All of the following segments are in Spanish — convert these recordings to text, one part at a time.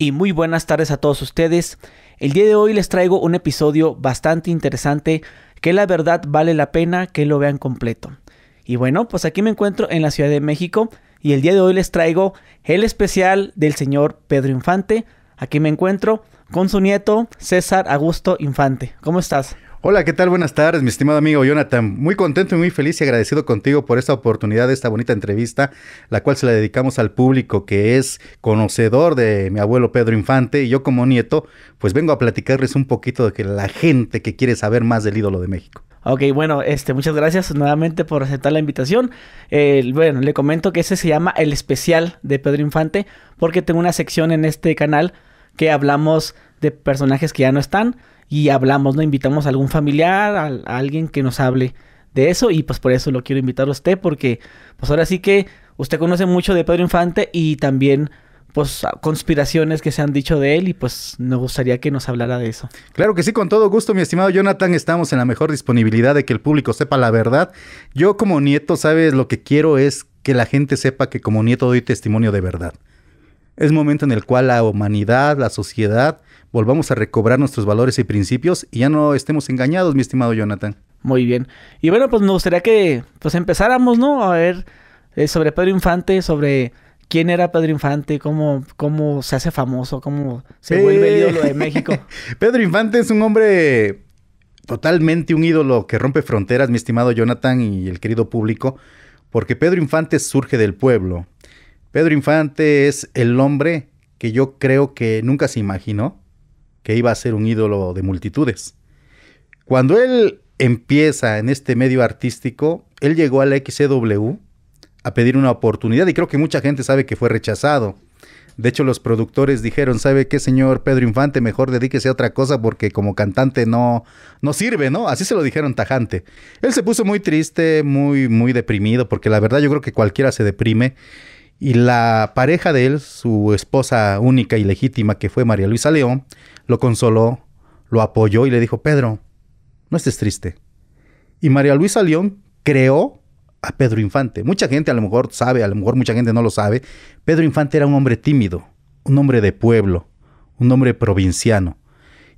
y muy buenas tardes a todos ustedes. El día de hoy les traigo un episodio bastante interesante que la verdad vale la pena que lo vean completo. Y bueno, pues aquí me encuentro en la Ciudad de México y el día de hoy les traigo el especial del señor Pedro Infante. Aquí me encuentro con su nieto César Augusto Infante. ¿Cómo estás? Hola, ¿qué tal? Buenas tardes, mi estimado amigo Jonathan. Muy contento y muy feliz y agradecido contigo por esta oportunidad de esta bonita entrevista, la cual se la dedicamos al público que es conocedor de mi abuelo Pedro Infante y yo como nieto, pues vengo a platicarles un poquito de que la gente que quiere saber más del ídolo de México. Ok, bueno, este, muchas gracias nuevamente por aceptar la invitación. bueno, le comento que ese se llama el especial de Pedro Infante, porque tengo una sección en este canal que hablamos de personajes que ya no están y hablamos, ¿no? Invitamos a algún familiar, a, alguien que nos hable de eso y pues por eso lo quiero invitar a usted porque pues ahora sí que usted conoce mucho de Pedro Infante y también pues conspiraciones que se han dicho de él y pues nos gustaría que nos hablara de eso. Claro que sí, con todo gusto, mi estimado Jonathan, estamos en la mejor disponibilidad de que el público sepa la verdad. Yo como nieto, sabes, lo que quiero es que la gente sepa que como nieto doy testimonio de verdad. Es momento en el cual la humanidad, la sociedad, volvamos a recobrar nuestros valores y principios y ya no estemos engañados, mi estimado Jonathan. Muy bien. Y bueno, pues me gustaría que pues empezáramos, ¿no? A ver eh, sobre Pedro Infante, sobre quién era Pedro Infante, cómo, cómo se hace famoso, cómo se vuelve el ídolo de México. Pedro Infante es un hombre totalmente un ídolo que rompe fronteras, mi estimado Jonathan y el querido público, porque Pedro Infante surge del pueblo. Pedro Infante es el hombre que yo creo que nunca se imaginó que iba a ser un ídolo de multitudes. Cuando él empieza en este medio artístico, él llegó al XCW a pedir una oportunidad y creo que mucha gente sabe que fue rechazado. De hecho, los productores dijeron, ¿sabe qué, señor Pedro Infante? Mejor dedíquese a otra cosa porque como cantante no, no sirve, ¿no? Así se lo dijeron tajante. Él se puso muy triste, muy, muy deprimido, porque la verdad yo creo que cualquiera se deprime. Y la pareja de él, su esposa única y legítima, que fue María Luisa León, lo consoló, lo apoyó y le dijo, Pedro, no estés triste. Y María Luisa León creó a Pedro Infante. Mucha gente a lo mejor sabe, a lo mejor mucha gente no lo sabe. Pedro Infante era un hombre tímido, un hombre de pueblo, un hombre provinciano.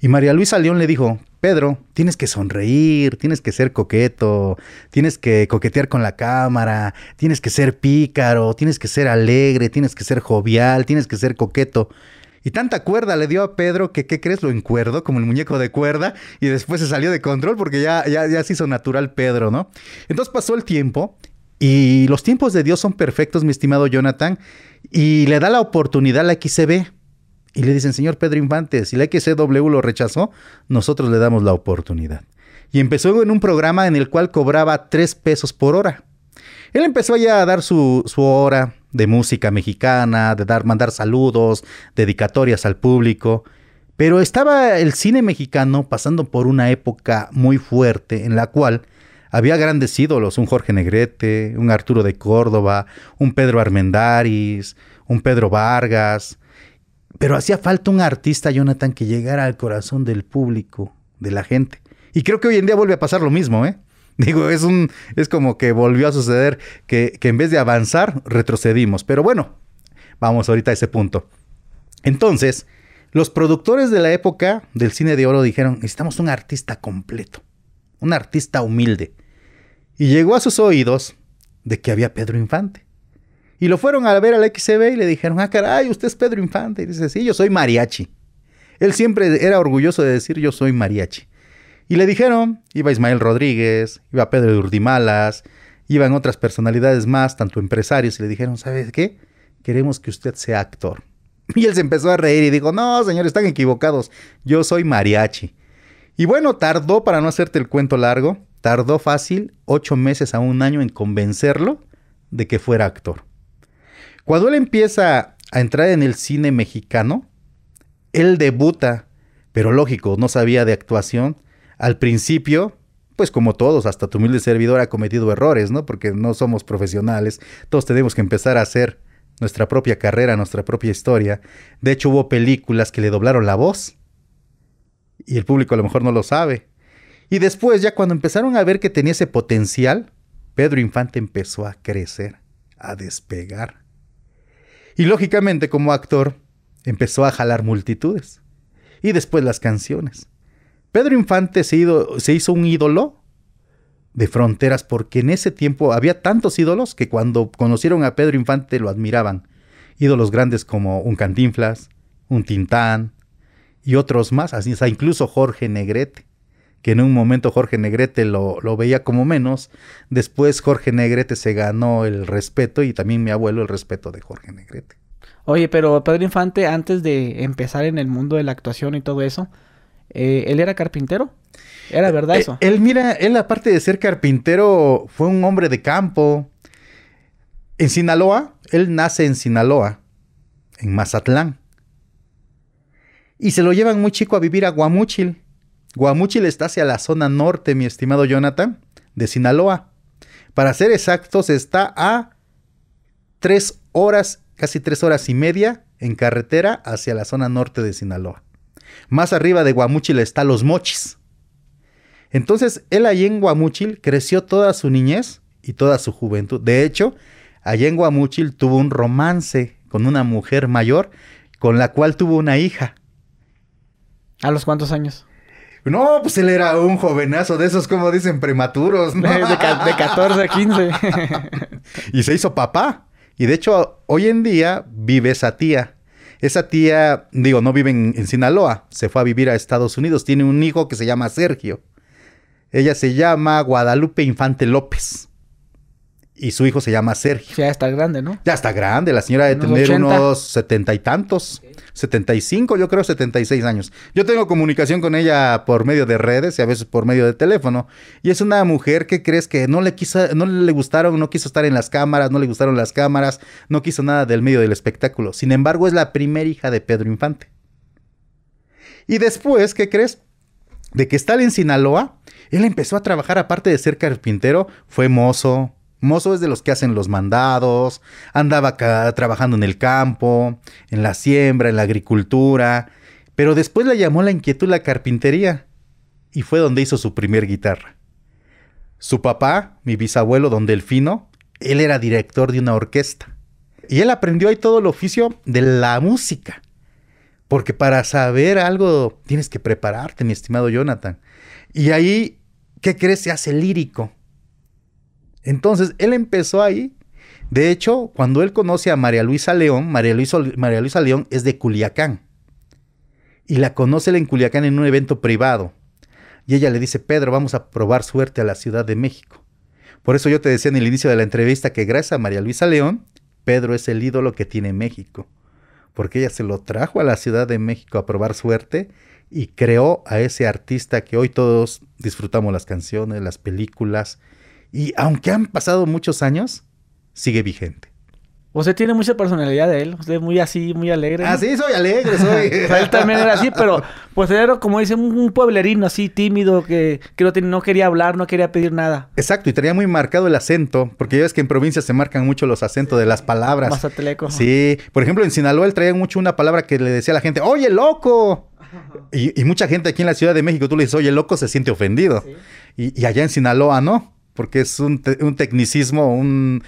Y María Luisa León le dijo, Pedro, tienes que sonreír, tienes que ser coqueto, tienes que coquetear con la cámara, tienes que ser pícaro, tienes que ser alegre, tienes que ser jovial, tienes que ser coqueto. Y tanta cuerda le dio a Pedro que, ¿qué crees? Lo encuerdo, como el muñeco de cuerda, y después se salió de control porque ya, ya, ya se hizo natural Pedro, ¿no? Entonces pasó el tiempo, y los tiempos de Dios son perfectos, mi estimado Jonathan, y le da la oportunidad a la XCB. Y le dicen, señor Pedro Infante, si la XCW lo rechazó, nosotros le damos la oportunidad. Y empezó en un programa en el cual cobraba tres pesos por hora. Él empezó ya a dar su, su hora de música mexicana, de dar, mandar saludos, dedicatorias al público. Pero estaba el cine mexicano pasando por una época muy fuerte en la cual había grandes ídolos, un Jorge Negrete, un Arturo de Córdoba, un Pedro Armendáriz, un Pedro Vargas, pero hacía falta un artista, Jonathan, que llegara al corazón del público, de la gente. Y creo que hoy en día vuelve a pasar lo mismo, ¿eh? Digo, es un, es como que volvió a suceder que, que en vez de avanzar, retrocedimos. Pero bueno, vamos ahorita a ese punto. Entonces, los productores de la época del cine de oro dijeron, necesitamos un artista completo, un artista humilde. Y llegó a sus oídos de que había Pedro Infante. Y lo fueron a ver al XCB y le dijeron, ah, caray, usted es Pedro Infante. Y dice, sí, yo soy mariachi. Él siempre era orgulloso de decir, yo soy mariachi. Y le dijeron, iba Ismael Rodríguez, iba Pedro Urdimalas, iban otras personalidades más, tanto empresarios, y le dijeron, ¿sabes qué? Queremos que usted sea actor. Y él se empezó a reír y dijo, no, señores, están equivocados, yo soy mariachi. Y bueno, tardó, para no hacerte el cuento largo, tardó fácil ocho meses a un año en convencerlo de que fuera actor. Cuando él empieza a entrar en el cine mexicano, él debuta, pero lógico, no sabía de actuación. Al principio, pues como todos, hasta tu humilde servidor ha cometido errores, ¿no? Porque no somos profesionales, todos tenemos que empezar a hacer nuestra propia carrera, nuestra propia historia. De hecho, hubo películas que le doblaron la voz y el público a lo mejor no lo sabe. Y después, ya cuando empezaron a ver que tenía ese potencial, Pedro Infante empezó a crecer, a despegar. Y lógicamente como actor, empezó a jalar multitudes. Y después las canciones. Pedro Infante se, hizo un ídolo de fronteras porque en ese tiempo había tantos ídolos que cuando conocieron a Pedro Infante lo admiraban. Ídolos grandes como un Cantinflas, un Tintán y otros más, así, incluso Jorge Negrete, que en un momento Jorge Negrete lo veía como menos, después Jorge Negrete se ganó el respeto y también mi abuelo el respeto de Jorge Negrete. Oye, pero Pedro Infante, antes de empezar en el mundo de la actuación y todo eso, eh, ¿él era carpintero? ¿Era verdad eh, eso? él, mira, él aparte de ser carpintero, fue un hombre de campo. En Sinaloa, él nace en Sinaloa, en Mazatlán. Y se lo llevan muy chico a vivir a Guamúchil. Guamúchil está hacia la zona norte, mi estimado Jonathan, de Sinaloa. Para ser exactos, está a tres horas casi tres horas y media en carretera hacia la zona norte de Sinaloa. Más arriba de Guamúchil está Los Mochis. Entonces, él allí en Guamúchil creció toda su niñez y toda su juventud. De hecho, allí en Guamúchil tuvo un romance con una mujer mayor con la cual tuvo una hija. ¿A los cuántos años? No, pues él era un jovenazo de esos, como dicen, prematuros, ¿no? De, de, de 14 a 15. y se hizo papá. Y de hecho, hoy en día vive esa tía. Esa tía, digo, no vive en, Sinaloa, se fue a vivir a Estados Unidos. Tiene un hijo que se llama Sergio. Ella se llama Guadalupe Infante López y su hijo se llama Sergio. Ya está grande, ¿no? Ya está grande, la señora debe tener unos setenta y tantos, setenta y cinco, yo creo setenta y seis años. Yo tengo comunicación con ella por medio de redes y a veces por medio de teléfono. Y es una mujer que crees que no le quiso, no le gustaron, no quiso estar en las cámaras, no le gustaron las cámaras, no quiso nada del medio del espectáculo. Sin embargo, es la primera hija de Pedro Infante. Y después, ¿qué crees? De que está en Sinaloa, él empezó a trabajar, aparte de ser carpintero, fue mozo, Mozo es de los que hacen los mandados, andaba trabajando en el campo, en la siembra, en la agricultura, pero después le llamó la inquietud la carpintería y fue donde hizo su primer guitarra. Su papá, mi bisabuelo Don Delfino, él era director de una orquesta y él aprendió ahí todo el oficio de la música. Porque para saber algo tienes que prepararte, mi estimado Jonathan. Y ahí, ¿qué crees? Se hace lírico entonces, él empezó ahí. De hecho, cuando él conoce a María Luisa León, María Luisa, León es de Culiacán. Y la conoce en Culiacán en un evento privado. Y ella le dice, Pedro, vamos a probar suerte a la Ciudad de México. Por eso yo te decía en el inicio de la entrevista que gracias a María Luisa León, Pedro es el ídolo que tiene México. Porque ella se lo trajo a la Ciudad de México a probar suerte y creó a ese artista que hoy todos disfrutamos las canciones, las películas, y aunque han pasado muchos años, sigue vigente. Usted tiene mucha personalidad de él, usted es muy así, muy alegre. Ah, sí, soy alegre, soy. él también era así, pero pues era como dice un pueblerino así tímido que, que no, quería hablar, no quería pedir nada. Exacto, y tenía muy marcado el acento, porque ya ves que en provincia se marcan mucho los acentos de las palabras. Mazateleco. Sí, por ejemplo en Sinaloa él traía mucho una palabra que le decía a la gente, oye, loco. Y, mucha gente aquí en la Ciudad de México, tú le dices, oye, loco, se siente ofendido. Y, y allá en Sinaloa no porque es un, tecnicismo, un,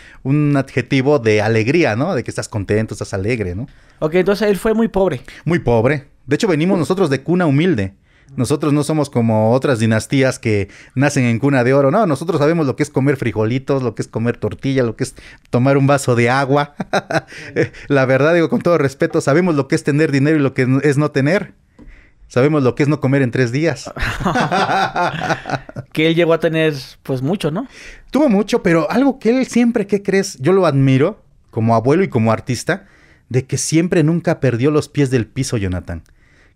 adjetivo de alegría, ¿no? De que estás contento, estás alegre, ¿no? Ok, entonces él fue muy pobre. Muy pobre. De hecho, venimos nosotros de cuna humilde. Nosotros no somos como otras dinastías que nacen en cuna de oro. No, nosotros sabemos lo que es comer frijolitos, lo que es comer tortilla, lo que es tomar un vaso de agua. La verdad, digo con todo respeto, sabemos lo que es tener dinero y lo que es no tener. Sabemos lo que es no comer en tres días. que él llegó a tener, pues, mucho, ¿no? Tuvo mucho, pero algo que él siempre, ¿qué crees? Yo lo admiro como abuelo y como artista, de que siempre nunca perdió los pies del piso, Jonathan.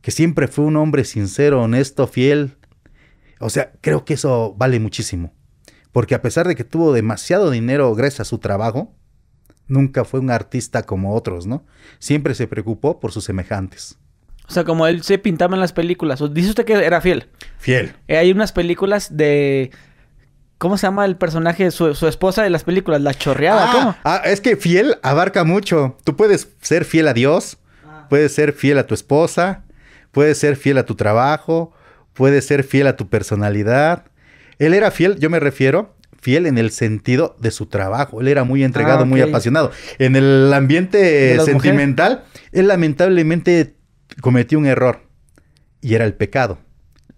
Que siempre fue un hombre sincero, honesto, fiel. O sea, creo que eso vale muchísimo. Porque a pesar de que tuvo demasiado dinero gracias a su trabajo, nunca fue un artista como otros, ¿no? Siempre se preocupó por sus semejantes. O sea, como él se pintaba en las películas. Dice usted que era fiel. Fiel. Eh, hay unas películas de... ¿Cómo se llama el personaje, su, esposa de las películas? La chorreada, ah, ¿cómo? Ah, es que fiel abarca mucho. Tú puedes ser fiel a Dios, ah. puedes ser fiel a tu esposa, puedes ser fiel a tu trabajo, puedes ser fiel a tu personalidad. Él era fiel, yo me refiero, fiel en el sentido de su trabajo. Él era muy entregado, Ah, muy apasionado. En el ambiente ¿De las sentimental, él lamentablemente cometió un error. Y era el pecado.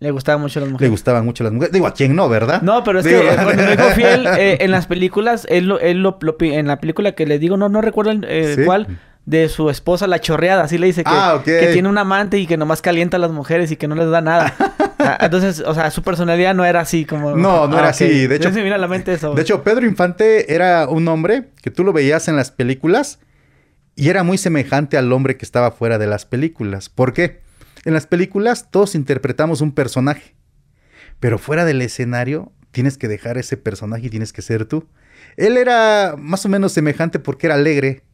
Le gustaban mucho las Le mujeres. gustaban mucho las mujeres. Digo, ¿a quién no, verdad? No, pero es Digo, que cuando me dijo fiel, eh, en las películas, él lo, él lo, en la película que le digo, no, no recuerdo el, eh, ¿Sí? cuál, de su esposa, la chorreada, así le dice que, Ah, que tiene un amante y que nomás calienta a las mujeres y que no les da nada. Ah, Entonces, o sea, su personalidad no era así como... No, no Ah, era así. De hecho, Sí, se me viene a la mente eso. De hecho, Pedro Infante era un hombre que tú lo veías en las películas y era muy semejante al hombre que estaba fuera de las películas. ¿Por qué? En las películas todos interpretamos un personaje, pero fuera del escenario tienes que dejar ese personaje y tienes que ser tú. Él era más o menos semejante porque era alegre,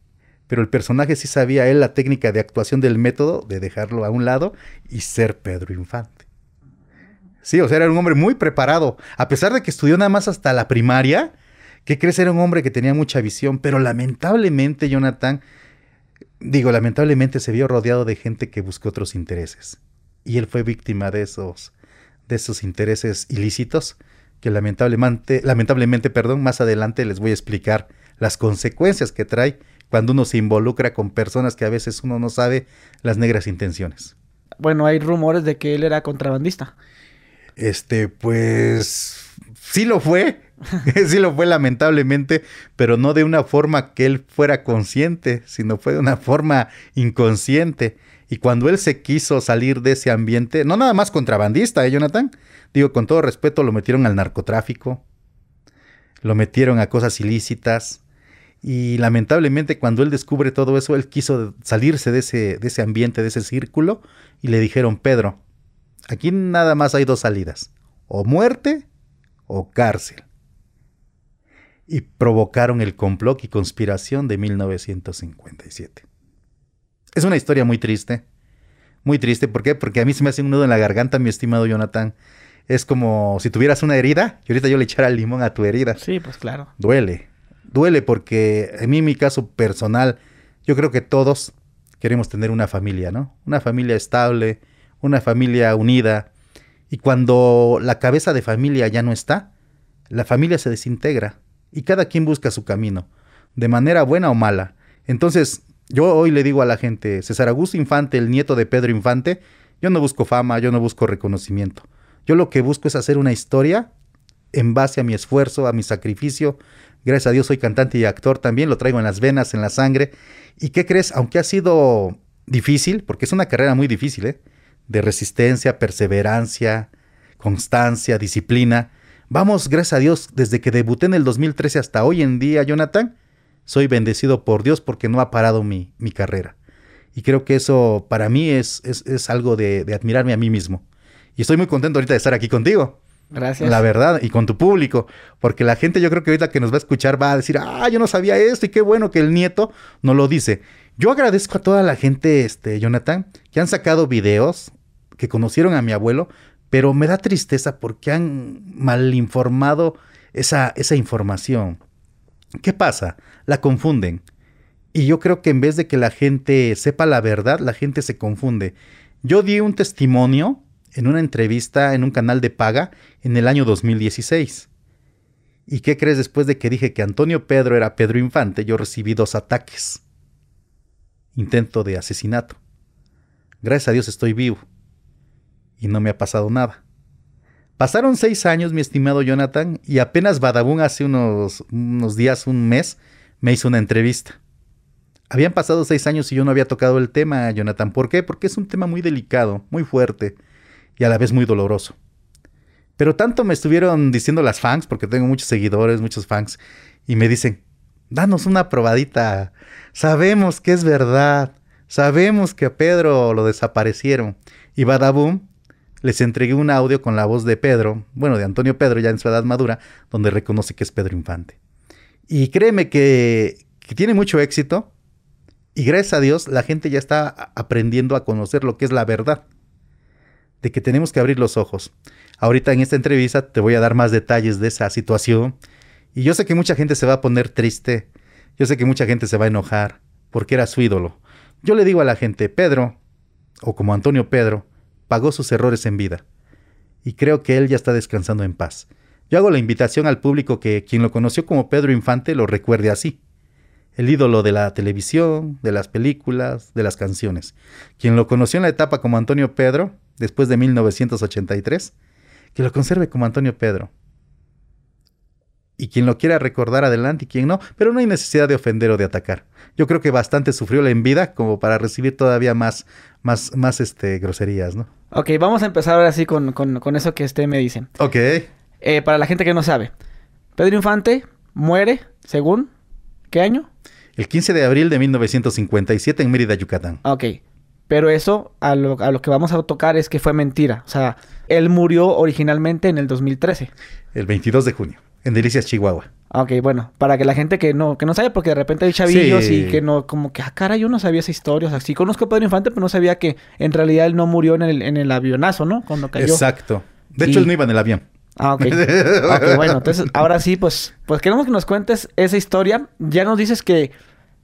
pero el personaje sí sabía él la técnica de actuación del método de dejarlo a un lado y ser Pedro Infante. Sí, o sea, era un hombre muy preparado. A pesar de que estudió nada más hasta la primaria, ¿qué crees? Era un hombre que tenía mucha visión, pero lamentablemente, Jonathan, digo, lamentablemente se vio rodeado de gente que buscó otros intereses. Y él fue víctima de esos, de esos intereses ilícitos que lamentablemente, lamentablemente, perdón, más adelante les voy a explicar las consecuencias que trae cuando uno se involucra con personas que a veces uno no sabe las negras intenciones. Bueno, hay rumores de que él era contrabandista. Este, pues sí lo fue, sí lo fue lamentablemente, pero no de una forma que él fuera consciente, sino fue de una forma inconsciente. Y cuando él se quiso salir de ese ambiente, no nada más contrabandista, ¿eh, Jonathan? Digo, con todo respeto, lo metieron al narcotráfico, lo metieron a cosas ilícitas. Y lamentablemente cuando él descubre todo eso, él quiso salirse de ese, de ese ambiente, de ese círculo, y le dijeron, Pedro, Aquí nada más hay dos salidas, o muerte o cárcel. Y provocaron el complot y conspiración de 1957. Es una historia muy triste, muy triste. ¿Por qué? Porque a mí se me hace un nudo en la garganta, mi estimado Jonathan. Es como si tuvieras una herida y ahorita yo le echara limón a tu herida. Sí, pues claro. Duele, duele porque a mí en mi caso personal, yo creo que todos queremos tener una familia, ¿no? Una familia estable, una familia unida. Y cuando la cabeza de familia ya no está, la familia se desintegra y cada quien busca su camino, de manera buena o mala. Entonces, yo hoy le digo a la gente, César Augusto Infante, el nieto de Pedro Infante, yo no busco fama, yo no busco reconocimiento. Yo lo que busco es hacer una historia en base a mi esfuerzo, a mi sacrificio. Gracias a Dios soy cantante y actor también, lo traigo en las venas, en la sangre. ¿Y qué crees? Aunque ha sido difícil, porque es una carrera muy difícil, ¿eh? de resistencia, perseverancia, constancia, disciplina. Vamos, gracias a Dios, desde que debuté en el 2013 hasta hoy en día, Jonathan, soy bendecido por Dios porque no ha parado mi, mi carrera. Y creo que eso para mí es, es, es algo de, de, admirarme a mí mismo. Y estoy muy contento ahorita de estar aquí contigo. Gracias. La verdad, y con tu público. Porque la gente yo creo que ahorita que nos va a escuchar va a decir, ah, yo no sabía esto y qué bueno que el nieto nos lo dice. Yo agradezco a toda la gente, este, Jonathan, que han sacado videos, que conocieron a mi abuelo, pero me da tristeza porque han mal informado esa, esa información. ¿Qué pasa? La confunden. Y yo creo que en vez de que la gente sepa la verdad, la gente se confunde. Yo di un testimonio en una entrevista en un canal de paga en el año 2016. ¿Y qué crees después de que dije que Antonio Pedro era Pedro Infante? Yo recibí dos ataques. Intento de asesinato. Gracias a Dios estoy vivo. Y no me ha pasado nada. Pasaron seis años, mi estimado Jonathan, y apenas Badabun hace unos, unos días, un mes, me hizo una entrevista. Habían pasado seis años y yo no había tocado el tema, Jonathan. ¿Por qué? Porque es un tema muy delicado, muy fuerte y a la vez muy doloroso. Pero tanto me estuvieron diciendo las fans, porque tengo muchos seguidores, muchos fans, y me dicen, danos una probadita. Sabemos que es verdad. Sabemos que a Pedro lo desaparecieron. Y Badabum les entregué un audio con la voz de Pedro, bueno, de Antonio Pedro ya en su edad madura, donde reconoce que es Pedro Infante. Y créeme que, tiene mucho éxito. Y gracias a Dios la gente ya está aprendiendo a conocer lo que es la verdad. De que tenemos que abrir los ojos. Ahorita en esta entrevista te voy a dar más detalles de esa situación. Y yo sé que mucha gente se va a poner triste. Yo sé que mucha gente se va a enojar porque era su ídolo. Yo le digo a la gente, Pedro, o como Antonio Pedro, pagó sus errores en vida. Y creo que él ya está descansando en paz. Yo hago la invitación al público que quien lo conoció como Pedro Infante lo recuerde así. El ídolo de la televisión, de las películas, de las canciones. Quien lo conoció en la etapa como Antonio Pedro, después de 1983, que lo conserve como Antonio Pedro. Y quien lo quiera recordar adelante y quien no, pero no hay necesidad de ofender o de atacar. Yo creo que bastante sufrió la envidia como para recibir todavía más, más, más este, groserías, ¿no? Ok, vamos a empezar ahora sí con, con, con eso que usted me dice. Ok. Eh, para la gente que no sabe, Pedro Infante muere, según, ¿qué año? El 15 de abril de 1957 en Mérida, Yucatán. Ok. Pero eso, a lo, a lo que vamos a tocar es que fue mentira. O sea, él murió originalmente en el 2013. El 22 de junio, en Delicias, Chihuahua. Ok, bueno, para que la gente que no, que no sabe, porque de repente hay chavillos Sí. y que no, como que, ah, cara, yo no sabía esa historia. O sea, sí conozco a Pedro Infante, pero no sabía que en realidad él no murió en el, en el avionazo, ¿no? Cuando cayó. Exacto. De Y- hecho, él no iba en el avión. Ah, ok. ok, bueno, entonces ahora sí, pues, pues queremos que nos cuentes esa historia. Ya nos dices que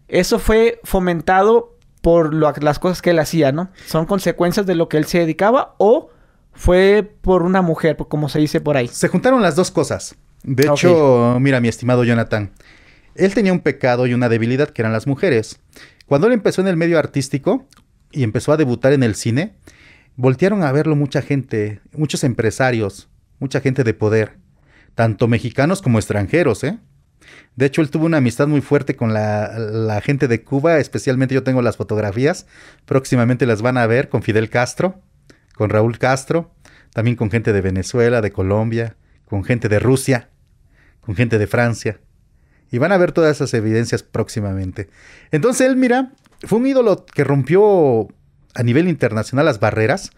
eso fue fomentado por lo- las cosas que él hacía, ¿no? ¿Son consecuencias de lo que él se dedicaba o fue por una mujer, como se dice por ahí? Se juntaron las dos cosas. De hecho, mira, mi estimado Jonathan, él tenía un pecado y una debilidad que eran las mujeres. Cuando él empezó en el medio artístico y empezó a debutar en el cine, voltearon a verlo mucha gente, muchos empresarios, mucha gente de poder, tanto mexicanos como extranjeros, ¿eh? De hecho, él tuvo una amistad muy fuerte con la, la gente de Cuba, especialmente yo tengo las fotografías, próximamente las van a ver con Fidel Castro, con Raúl Castro, también con gente de Venezuela, de Colombia, con gente de Rusia, gente de Francia. Y van a ver todas esas evidencias próximamente. Entonces él, mira, fue un ídolo que rompió a nivel internacional las barreras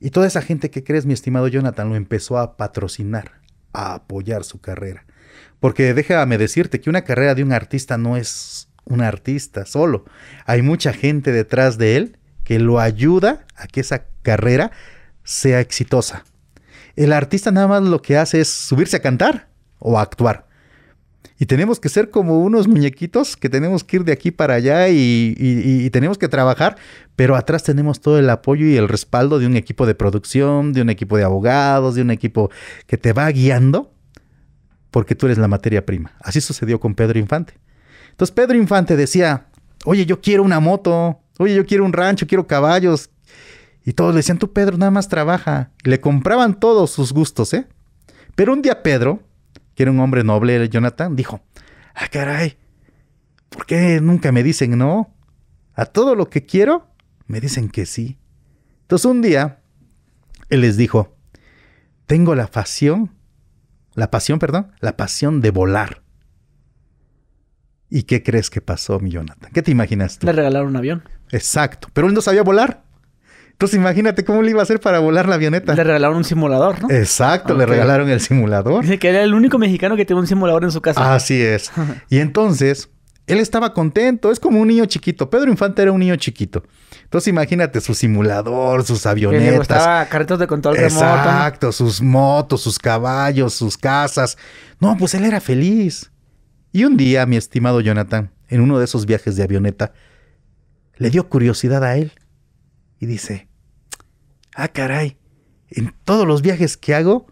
y toda esa gente que crees, mi estimado Jonathan, lo empezó a patrocinar, a apoyar su carrera. Porque déjame decirte que una carrera de un artista no es un artista solo. Hay mucha gente detrás de él que lo ayuda a que esa carrera sea exitosa. El artista nada más lo que hace es subirse a cantar o actuar. Y tenemos que ser como unos muñequitos que tenemos que ir de aquí para allá y, tenemos que trabajar, pero atrás tenemos todo el apoyo y el respaldo de un equipo de producción, de un equipo de abogados, de un equipo que te va guiando porque tú eres la materia prima. Así sucedió con Pedro Infante. Entonces Pedro Infante decía, oye, yo quiero una moto, oye, yo quiero un rancho, quiero caballos. Y todos le decían, tú Pedro, nada más trabaja. Le compraban todos sus gustos, ¿eh? Pero un día Pedro, que era un hombre noble, Jonathan, dijo, ah, caray, ¿por qué nunca me dicen no? A todo lo que quiero, me dicen que sí. Entonces un día, él les dijo, tengo la pasión, la pasión, perdón, la pasión de volar. ¿Y qué crees que pasó, mi Jonathan? ¿Qué te imaginas tú? Le regalaron un avión. Exacto, pero él no sabía volar. Entonces imagínate cómo le iba a hacer para volar la avioneta. Le regalaron un simulador, ¿no? Exacto, le regalaron el simulador. Dice que era el único mexicano que tiene un simulador en su casa. Así es. Y entonces, él estaba contento, es como un niño chiquito. Pedro Infante era un niño chiquito. Entonces imagínate su simulador, sus le avionetas. gustaba carretos de control remoto. Exacto, sus motos, sus caballos, sus casas. No, pues él era feliz. Y un día, mi estimado Jonathan, en uno de esos viajes de avioneta, le dio curiosidad a él. Y dice, ah, caray, en todos los viajes que hago,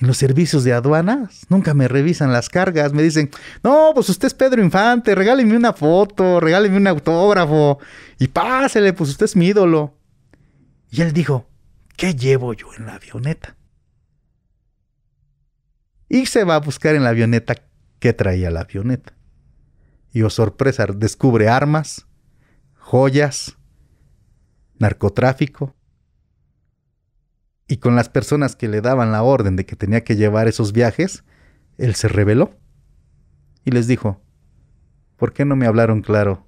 en los servicios de aduanas, nunca me revisan las cargas. Me dicen, no, pues usted es Pedro Infante, regáleme una foto, regáleme un autógrafo. Y pásele, pues usted es mi ídolo. Y él dijo, ¿qué llevo yo en la avioneta? Y se va a buscar en la avioneta qué traía la avioneta. Y oh sorpresa, descubre armas, joyas, narcotráfico. Y con las personas que le daban la orden de que tenía que llevar esos viajes, él se rebeló. Y les dijo, ¿por qué no me hablaron claro?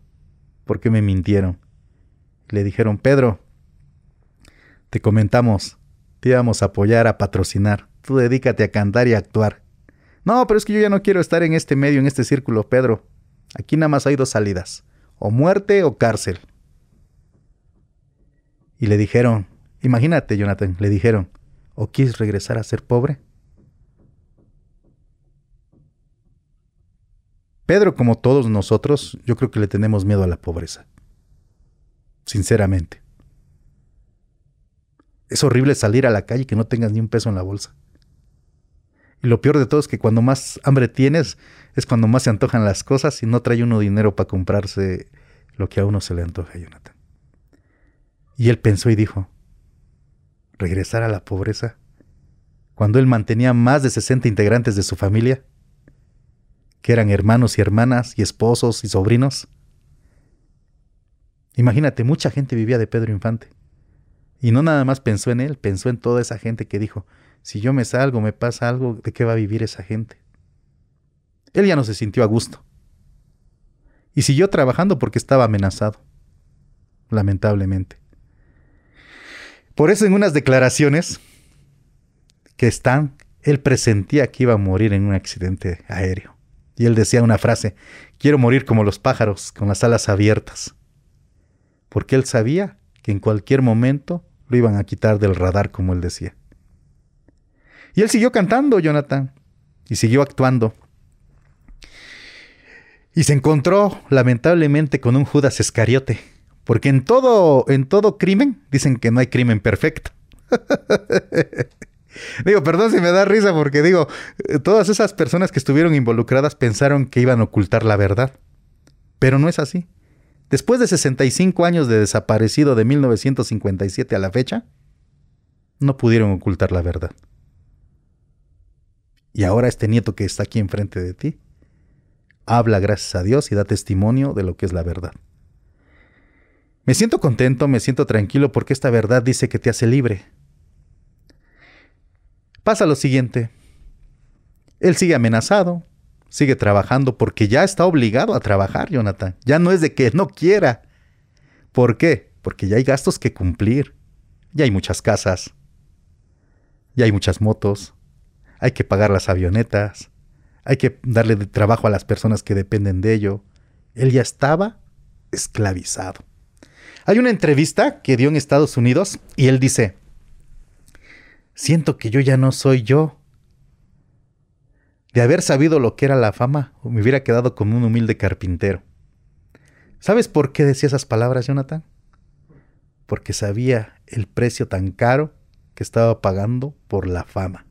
¿Por qué me mintieron? Le dijeron, Pedro, te comentamos, te íbamos a apoyar, a patrocinar. Tú dedícate a cantar y a actuar. No, pero es que yo ya no quiero estar en este medio, en este círculo, Pedro. Aquí nada más hay dos salidas, o muerte o cárcel. Y le dijeron, imagínate, Jonathan, le dijeron, ¿o quieres regresar a ser pobre? Pedro, como todos nosotros, yo creo que le tenemos miedo a la pobreza. Sinceramente. Es horrible salir a la calle y que no tengas ni un peso en la bolsa. Y lo peor de todo es que cuando más hambre tienes es cuando más se antojan las cosas y no trae uno dinero para comprarse lo que a uno se le antoja, Jonathan. Y él pensó y dijo, regresar a la pobreza, cuando él mantenía más de 60 integrantes de su familia, que eran hermanos y hermanas y esposos y sobrinos. Imagínate, mucha gente vivía de Pedro Infante. Y no nada más pensó en él, pensó en toda esa gente que dijo, si yo me salgo, me pasa algo, ¿de qué va a vivir esa gente? Él ya no se sintió a gusto. Y siguió trabajando porque estaba amenazado, lamentablemente. Por eso en unas declaraciones que están, él presentía que iba a morir en un accidente aéreo. Y él decía una frase, quiero morir como los pájaros, con las alas abiertas. Porque él sabía que en cualquier momento lo iban a quitar del radar, como él decía. Y él siguió cantando, Jonathan, y siguió actuando. Y se encontró, lamentablemente, con un Judas Escariote, porque en todo, en todo crimen dicen que no hay crimen perfecto. digo, perdón si me da risa porque digo, todas esas personas que estuvieron involucradas pensaron que iban a ocultar la verdad. Pero no es así. Después de 65 años de desaparecido de 1957 a la fecha, no pudieron ocultar la verdad. Y ahora este nieto que está aquí enfrente de ti, habla gracias a Dios y da testimonio de lo que es la verdad. Me siento contento, me siento tranquilo porque esta verdad dice que te hace libre. Pasa lo siguiente. Él sigue amenazado, sigue trabajando porque ya está obligado a trabajar, Jonathan. Ya no es de que no quiera. ¿Por qué? Porque ya hay gastos que cumplir. Ya hay muchas casas. Ya hay muchas motos. Hay que pagar las avionetas. Hay que darle trabajo a las personas que dependen de ello. Él ya estaba esclavizado. Hay una entrevista que dio en Estados Unidos y él dice, siento que yo ya no soy yo, de haber sabido lo que era la fama, me hubiera quedado como un humilde carpintero. ¿Sabes por qué decía esas palabras, Jonathan? Porque sabía el precio tan caro que estaba pagando por la fama.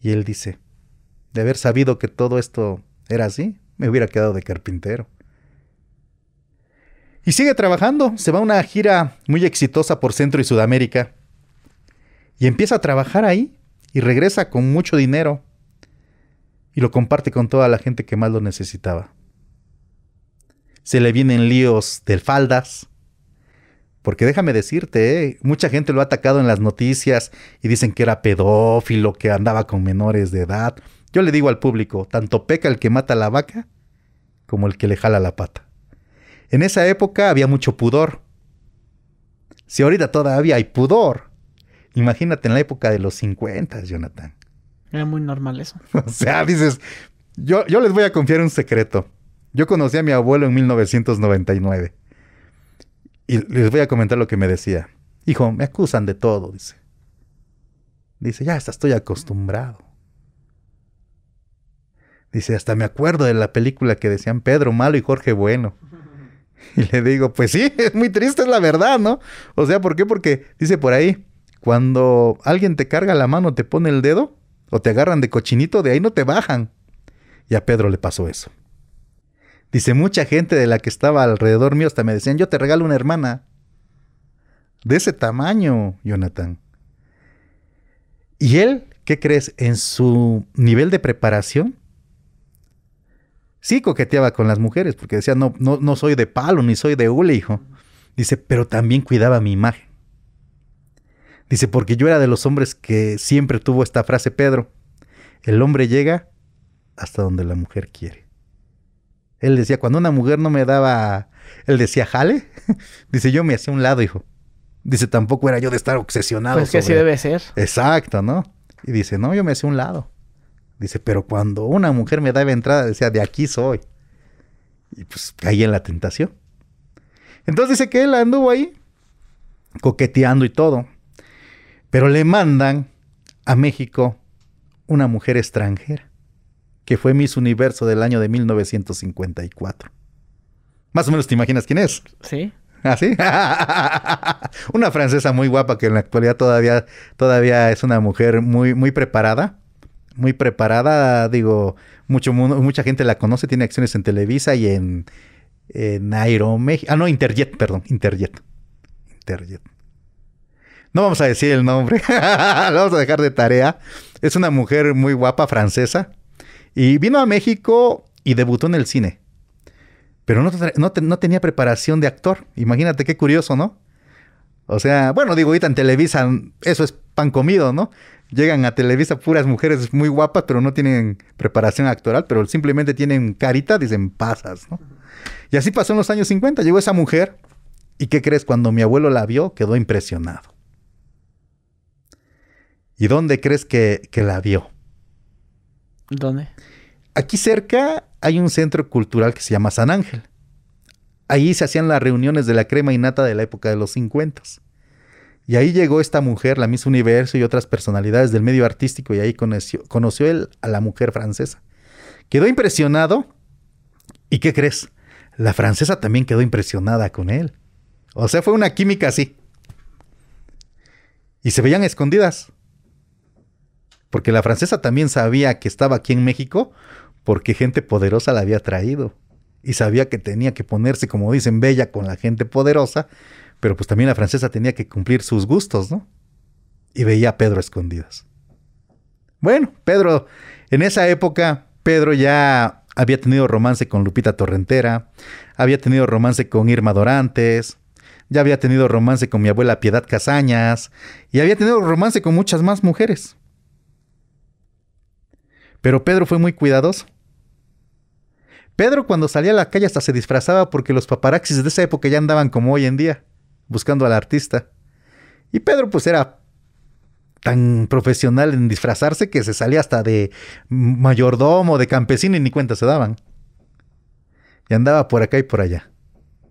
Y él dice, de haber sabido que todo esto era así, me hubiera quedado de carpintero. Y sigue trabajando, se va a una gira muy exitosa por Centro y Sudamérica. Y empieza a trabajar ahí y regresa con mucho dinero y lo comparte con toda la gente que más lo necesitaba. Se le vienen líos de faldas, porque déjame decirte, ¿eh? mucha gente lo ha atacado en las noticias y dicen que era pedófilo, que andaba con menores de edad. Yo le digo al público, tanto peca el que mata la vaca como el que le jala la pata. En esa época había mucho pudor. Si ahorita todavía hay pudor, Imagínate en la época de los 50, Jonathan. Era muy normal eso. o sea, dices, yo, yo les voy a confiar un secreto. Yo conocí a mi abuelo en 1999. Y les voy a comentar lo que me decía. Hijo, me acusan de todo, dice. Dice, ya hasta estoy acostumbrado. Dice, hasta me acuerdo de la película que decían Pedro Malo y Jorge Bueno. Y le digo, pues sí, es muy triste, es la verdad, ¿no? O sea, ¿por qué? Porque dice por ahí, cuando alguien te carga la mano, te pone el dedo o te agarran de cochinito, de ahí no te bajan. Y a Pedro le pasó eso. Dice, mucha gente de la que estaba alrededor mío hasta me decían, yo te regalo una hermana. De ese tamaño, Jonathan. Y él, ¿qué crees? En su nivel de preparación, sí coqueteaba con las mujeres, porque decía, no, no, no soy de palo, ni soy de hule, hijo. Dice, pero también cuidaba mi imagen. Dice, porque yo era de los hombres que siempre tuvo esta frase, Pedro, el hombre llega hasta donde la mujer quiere. Él decía, cuando una mujer no me daba, él decía, jale, dice, yo me hacía un lado, hijo. Dice, tampoco era yo de estar obsesionado. Pues que así debe ser. Exacto, ¿no? Y dice, no, yo me hacía un lado. Dice, pero cuando una mujer me daba entrada, decía, de aquí soy. Y pues caí en la tentación. Entonces dice que él anduvo ahí, coqueteando y todo. Pero le mandan a México una mujer extranjera, que fue Miss Universo del año de 1954. Más o menos te imaginas quién es. Sí. ¿Ah, sí? una francesa muy guapa que en la actualidad todavía, todavía es una mujer muy, muy preparada. Muy preparada, digo, mucho, mucha gente la conoce, tiene acciones en Televisa y en, en Aeroméxico. Ah, no, Interjet, perdón, Interjet. Interjet. No vamos a decir el nombre, lo vamos a dejar de tarea. Es una mujer muy guapa francesa y vino a México y debutó en el cine. Pero no, tenía preparación de actor. Imagínate qué curioso, ¿no? O sea, bueno, digo, ahorita en Televisa eso es pan comido, ¿no? Llegan a Televisa puras mujeres muy guapas, pero no tienen preparación actoral, pero simplemente tienen carita, dicen pasas, ¿no? Y así pasó en los años 50. Llegó esa mujer y ¿qué crees? Cuando mi abuelo la vio, quedó impresionado. ¿Y dónde crees que, que la vio? ¿Dónde? Aquí cerca hay un centro cultural que se llama San Ángel. Ahí se hacían las reuniones de la crema y nata de la época de los 50. Y ahí llegó esta mujer, la Miss Universo y otras personalidades del medio artístico, y ahí conoció, conoció él a la mujer francesa. Quedó impresionado. ¿Y qué crees? La francesa también quedó impresionada con él. O sea, fue una química así. Y se veían escondidas. Porque la francesa también sabía que estaba aquí en México porque gente poderosa la había traído. Y sabía que tenía que ponerse, como dicen, bella con la gente poderosa, pero pues también la francesa tenía que cumplir sus gustos, ¿no? Y veía a Pedro escondidas. Bueno, Pedro, en esa época, Pedro ya había tenido romance con Lupita Torrentera, había tenido romance con Irma Dorantes, ya había tenido romance con mi abuela Piedad Casañas, y había tenido romance con muchas más mujeres. Pero Pedro fue muy cuidadoso. Pedro cuando salía a la calle hasta se disfrazaba porque los paparaxis de esa época ya andaban como hoy en día, buscando al artista. Y Pedro pues era tan profesional en disfrazarse que se salía hasta de mayordomo, de campesino y ni cuenta se daban. Y andaba por acá y por allá.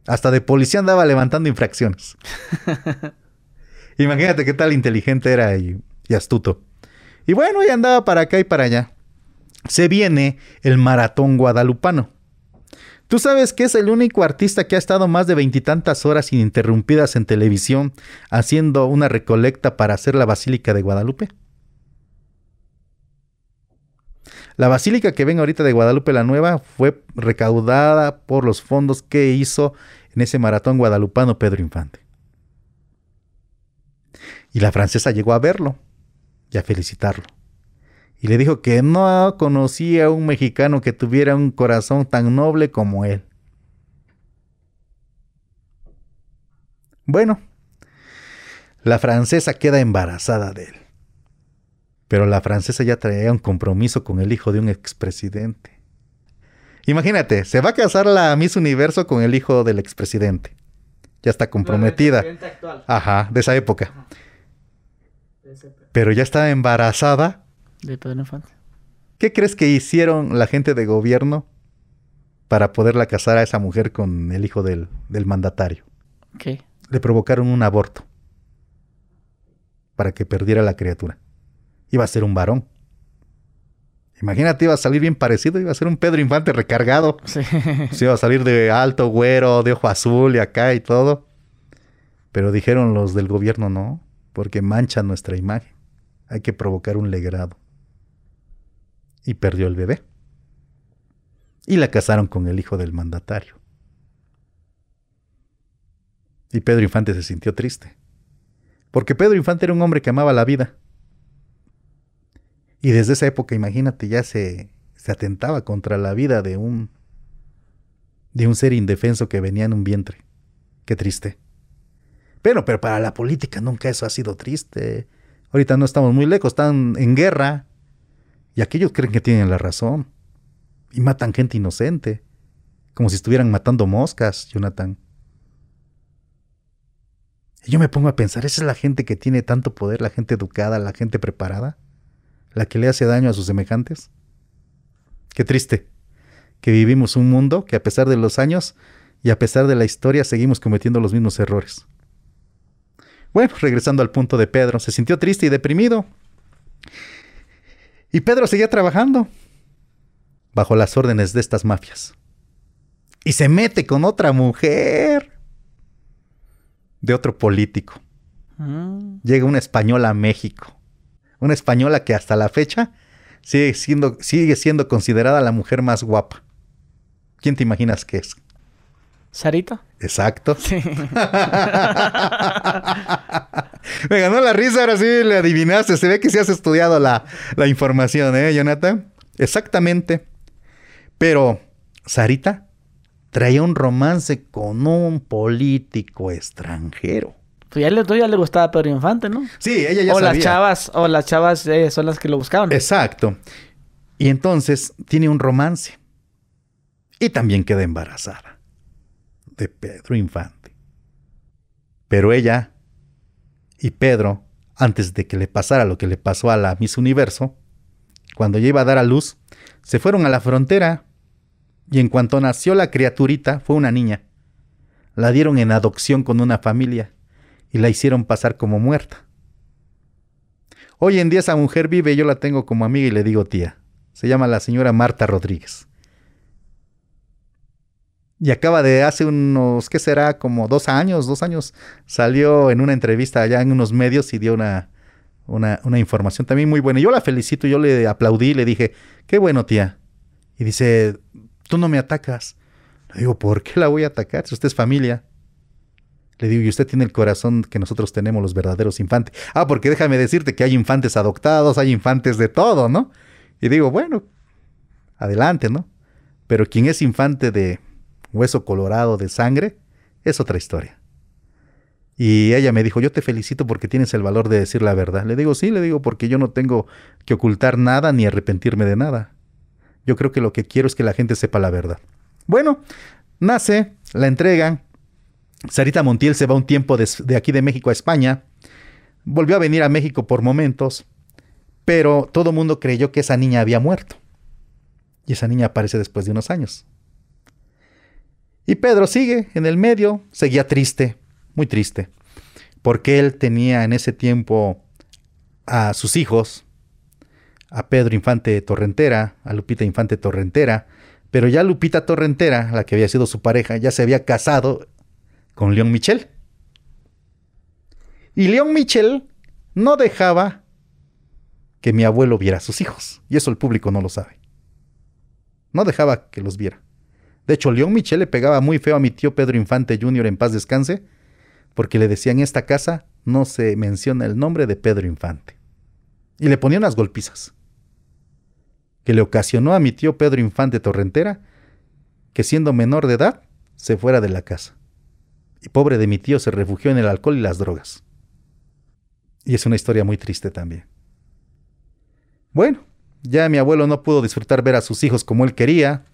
Hasta de policía andaba levantando infracciones. Imagínate qué tal inteligente era y, y astuto. Y bueno, y andaba para acá y para allá se viene el maratón guadalupano. Tú sabes que es el único artista que ha estado más de veintitantas horas ininterrumpidas en televisión haciendo una recolecta para hacer la Basílica de Guadalupe. La basílica que ven ahorita de Guadalupe la Nueva fue recaudada por los fondos que hizo en ese maratón guadalupano Pedro Infante. Y la francesa llegó a verlo y a felicitarlo y le dijo que no conocía a un mexicano que tuviera un corazón tan noble como él. Bueno, la francesa queda embarazada de él. Pero la francesa ya traía un compromiso con el hijo de un expresidente. Imagínate, se va a casar la Miss Universo con el hijo del expresidente. Ya está comprometida. Ajá, de esa época. Pero ya está embarazada de Pedro Infante. ¿Qué crees que hicieron la gente de gobierno para poderla casar a esa mujer con el hijo del, mandatario? ¿Qué? Le provocaron un aborto para que perdiera la criatura. Iba a ser un varón. Imagínate, iba a salir bien parecido, iba a ser un Pedro Infante recargado. Sí. Se iba a salir de alto, güero, de ojo azul y acá y todo. Pero dijeron los del gobierno no, porque mancha nuestra imagen. Hay que provocar un legrado y perdió el bebé. Y la casaron con el hijo del mandatario. Y Pedro Infante se sintió triste, porque Pedro Infante era un hombre que amaba la vida. Y desde esa época, imagínate, ya se, se atentaba contra la vida de un de un ser indefenso que venía en un vientre. Qué triste. Pero, pero para la política nunca eso ha sido triste. Ahorita no estamos muy lejos, están en guerra. Y aquellos creen que tienen la razón. Y matan gente inocente. Como si estuvieran matando moscas, Jonathan. Y yo me pongo a pensar, ¿esa es la gente que tiene tanto poder, la gente educada, la gente preparada? ¿La que le hace daño a sus semejantes? Qué triste que vivimos un mundo que a pesar de los años y a pesar de la historia seguimos cometiendo los mismos errores. Bueno, regresando al punto de Pedro, se sintió triste y deprimido. Y Pedro seguía trabajando bajo las órdenes de estas mafias. Y se mete con otra mujer. de otro político. Mm. Llega una española a México. Una española que hasta la fecha sigue siendo, sigue siendo considerada la mujer más guapa. ¿Quién te imaginas que es? ¿Sarita? Exacto. Me ganó la risa, ahora sí le adivinaste. Se ve que sí has estudiado la, la información, ¿eh, Jonathan? Exactamente. Pero, Sarita traía un romance con un político extranjero. Pues ya le, ya le gustaba Pedro Infante, ¿no? Sí, ella ya o sabía. las chavas, o las chavas eh, son las que lo buscaban. Exacto. Y entonces tiene un romance. Y también queda embarazada de Pedro Infante. Pero ella y Pedro, antes de que le pasara lo que le pasó a la Miss Universo, cuando ella iba a dar a luz, se fueron a la frontera y en cuanto nació la criaturita, fue una niña. La dieron en adopción con una familia y la hicieron pasar como muerta. Hoy en día esa mujer vive, yo la tengo como amiga y le digo tía. Se llama la señora Marta Rodríguez. Y acaba de hace unos, ¿qué será? Como dos años, dos años, salió en una entrevista allá en unos medios y dio una, una, información también muy buena. Yo la felicito, yo le aplaudí, le dije, qué bueno tía. Y dice, tú no me atacas. Le digo, ¿por qué la voy a atacar? Si usted es familia. Le digo, y usted tiene el corazón que nosotros tenemos los verdaderos infantes. Ah, porque déjame decirte que hay infantes adoptados, hay infantes de todo, ¿no? Y digo, bueno, adelante, ¿no? Pero quien es infante de hueso colorado de sangre es otra historia. Y ella me dijo, yo te felicito porque tienes el valor de decir la verdad. Le digo, sí, le digo, porque yo no tengo que ocultar nada ni arrepentirme de nada. Yo creo que lo que quiero es que la gente sepa la verdad. Bueno, nace, la entregan. Sarita Montiel se va un tiempo de, de aquí de México a España. Volvió a venir a México por momentos, pero todo el mundo creyó que esa niña había muerto. Y esa niña aparece después de unos años. Y Pedro sigue en el medio, seguía triste, muy triste, porque él tenía en ese tiempo a sus hijos, a Pedro Infante Torrentera, a Lupita Infante Torrentera, pero ya Lupita Torrentera, la que había sido su pareja, ya se había casado con León Michel. Y León Michel no dejaba que mi abuelo viera a sus hijos, y eso el público no lo sabe. No dejaba que los viera. De hecho, León Michel le pegaba muy feo a mi tío Pedro Infante Jr. en paz descanse, porque le decía en esta casa no se menciona el nombre de Pedro Infante. Y le ponía unas golpizas que le ocasionó a mi tío Pedro Infante Torrentera que siendo menor de edad se fuera de la casa. Y pobre de mi tío se refugió en el alcohol y las drogas. Y es una historia muy triste también. Bueno, ya mi abuelo no pudo disfrutar ver a sus hijos como él quería.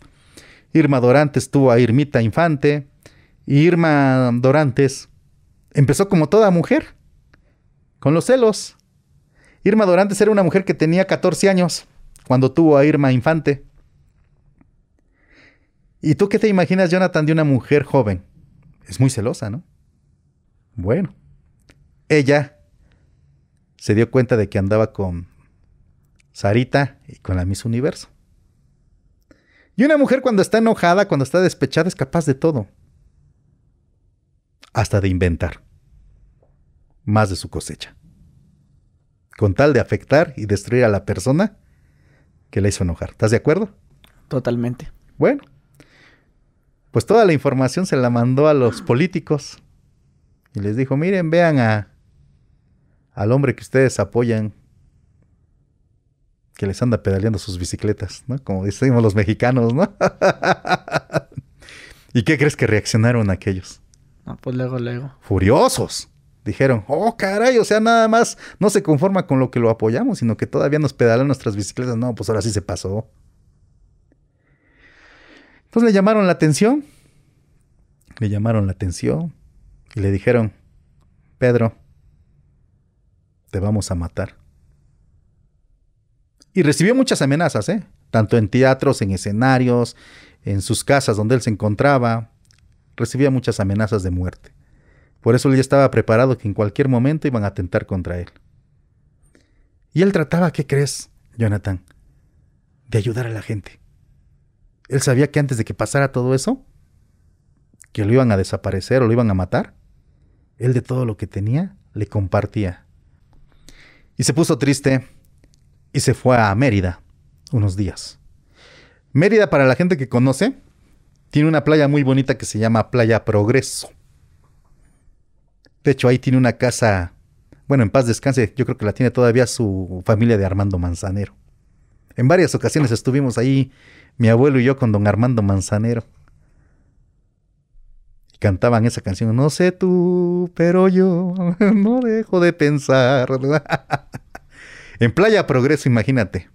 Irma Dorantes tuvo a Irmita Infante. Y Irma Dorantes empezó como toda mujer, con los celos. Irma Dorantes era una mujer que tenía 14 años cuando tuvo a Irma Infante. ¿Y tú qué te imaginas, Jonathan, de una mujer joven? Es muy celosa, ¿no? Bueno, ella se dio cuenta de que andaba con Sarita y con la Miss Universo. Y una mujer cuando está enojada, cuando está despechada, es capaz de todo. Hasta de inventar. Más de su cosecha. Con tal de afectar y destruir a la persona que la hizo enojar. ¿Estás de acuerdo? Totalmente. Bueno, pues toda la información se la mandó a los políticos y les dijo, miren, vean a, al hombre que ustedes apoyan, que les anda pedaleando sus bicicletas, ¿no? Como decimos los mexicanos, ¿no? ¿Y qué crees que reaccionaron aquellos? No, pues luego, luego. Furiosos. Dijeron, oh caray, o sea, nada más no se conforma con lo que lo apoyamos, sino que todavía nos pedalan nuestras bicicletas. No, pues ahora sí se pasó. Entonces le llamaron la atención. Le llamaron la atención y le dijeron, Pedro, te vamos a matar. Y recibió muchas amenazas, ¿eh? Tanto en teatros, en escenarios, en sus casas donde él se encontraba. Recibía muchas amenazas de muerte. Por eso él ya estaba preparado que en cualquier momento iban a atentar contra él. Y él trataba, ¿qué crees, Jonathan? De ayudar a la gente. Él sabía que antes de que pasara todo eso, que lo iban a desaparecer o lo iban a matar, Él de todo lo que tenía le compartía. Y se puso triste y se fue a Mérida unos días. Mérida, para la gente que conoce, tiene una playa muy bonita que se llama Playa Progreso. De hecho, ahí tiene una casa, bueno, en paz descanse, yo creo que la tiene todavía su familia de Armando Manzanero. En varias ocasiones estuvimos ahí, mi abuelo y yo, con don Armando Manzanero. Y cantaban esa canción, no sé tú, pero yo no dejo de pensar. en Playa Progreso, imagínate,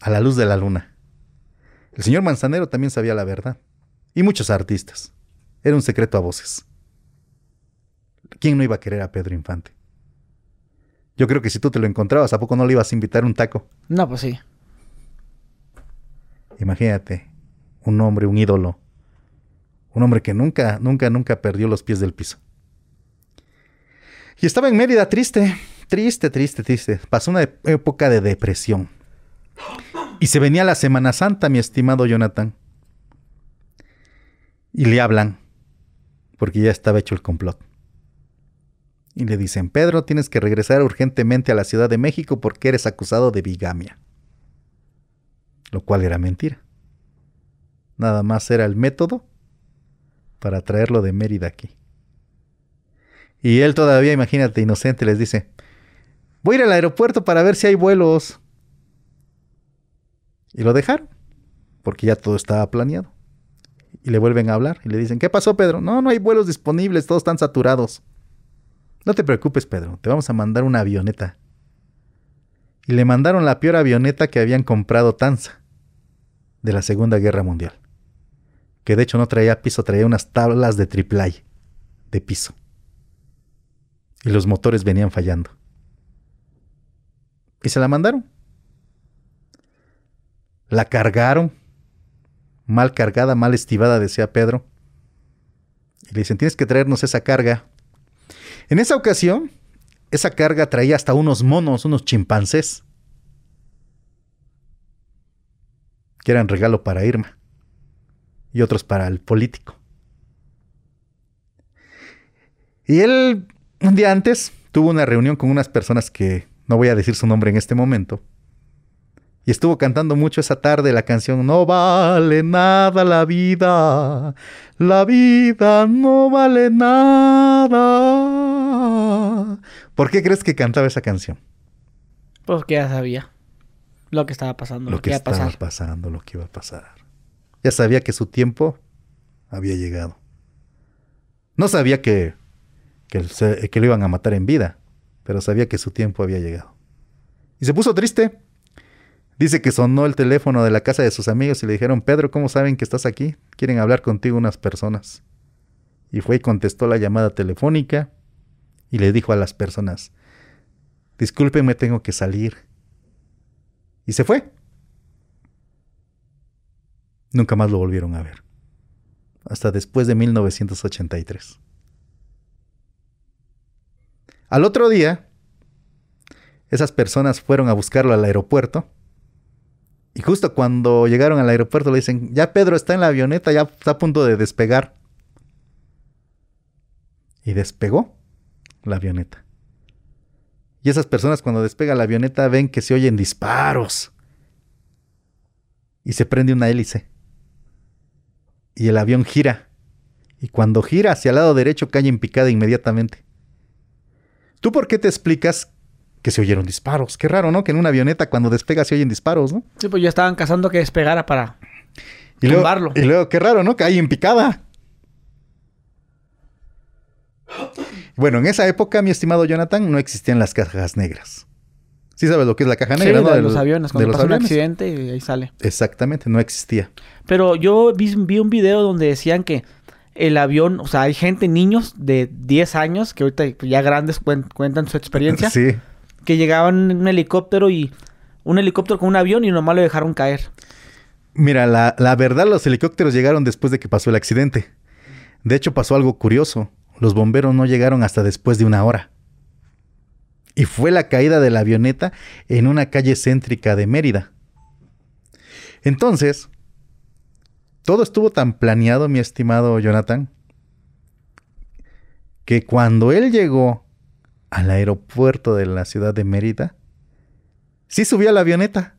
a la luz de la luna. El señor Manzanero también sabía la verdad. Y muchos artistas. Era un secreto a voces. ¿Quién no iba a querer a Pedro Infante? Yo creo que si tú te lo encontrabas, ¿a poco no le ibas a invitar un taco? No, pues sí. Imagínate, un hombre, un ídolo. Un hombre que nunca, nunca, nunca perdió los pies del piso. Y estaba en Mérida triste, triste, triste, triste. Pasó una época de depresión. Y se venía la Semana Santa, mi estimado Jonathan. Y le hablan, porque ya estaba hecho el complot. Y le dicen, Pedro, tienes que regresar urgentemente a la Ciudad de México porque eres acusado de bigamia. Lo cual era mentira. Nada más era el método para traerlo de Mérida aquí. Y él todavía, imagínate, inocente, les dice, voy a ir al aeropuerto para ver si hay vuelos. Y lo dejaron, porque ya todo estaba planeado. Y le vuelven a hablar y le dicen, ¿qué pasó, Pedro? No, no hay vuelos disponibles, todos están saturados. No te preocupes, Pedro, te vamos a mandar una avioneta. Y le mandaron la peor avioneta que habían comprado Tanza de la Segunda Guerra Mundial. Que de hecho no traía piso, traía unas tablas de triplay de piso. Y los motores venían fallando. Y se la mandaron. La cargaron. Mal cargada, mal estivada, decía Pedro. Y le dicen, tienes que traernos esa carga. En esa ocasión, esa carga traía hasta unos monos, unos chimpancés. Que eran regalo para Irma. Y otros para el político. Y él, un día antes, tuvo una reunión con unas personas que no voy a decir su nombre en este momento y estuvo cantando mucho esa tarde la canción No vale nada la vida, la vida no vale nada. ¿Por qué crees que cantaba esa canción? Pues que ya sabía lo que estaba pasando, lo, que, iba a pasar. pasando, lo que iba a pasar. Ya sabía que su tiempo había llegado. No sabía que, que, que lo iban a matar en vida, pero sabía que su tiempo había llegado. Y se puso triste Dice que sonó el teléfono de la casa de sus amigos y le dijeron, Pedro, ¿cómo saben que estás aquí? Quieren hablar contigo unas personas. Y fue y contestó la llamada telefónica y le dijo a las personas, discúlpenme, tengo que salir. Y se fue. Nunca más lo volvieron a ver. Hasta después de 1983. Al otro día, esas personas fueron a buscarlo al aeropuerto y justo cuando llegaron al aeropuerto le dicen, ya Pedro está en la avioneta, ya está a punto de despegar. Y despegó la avioneta. Y esas personas cuando despega la avioneta ven que se oyen disparos. Y se prende una hélice. Y el avión gira. Y cuando gira hacia el lado derecho cae en picada inmediatamente. ¿Tú por qué te explicas que se oyeron disparos. Qué raro, ¿no? Que en una avioneta cuando despega se oyen disparos, ¿no? Sí, pues ya estaban cazando que despegara para y tumbarlo. y luego, qué raro, ¿no? Que hay en picada. Bueno, en esa época, mi estimado Jonathan, no existían las cajas negras. Sí sabes lo que es la caja negra, ¿no? De, los aviones, cuando pasa un accidente y ahí sale. Exactamente, no existía. Pero yo vi, vi, un video donde decían que el avión, o sea, hay gente, niños de 10 años, que ahorita ya grandes cuentan su experiencia. sí que llegaban en un helicóptero y un helicóptero con un avión y nomás lo dejaron caer. Mira, la, la verdad los helicópteros llegaron después de que pasó el accidente. De hecho pasó algo curioso. Los bomberos no llegaron hasta después de una hora. Y fue la caída de la avioneta en una calle céntrica de Mérida. Entonces, todo estuvo tan planeado, mi estimado Jonathan, que cuando él llegó al aeropuerto de la ciudad de Mérida, sí subió a la avioneta.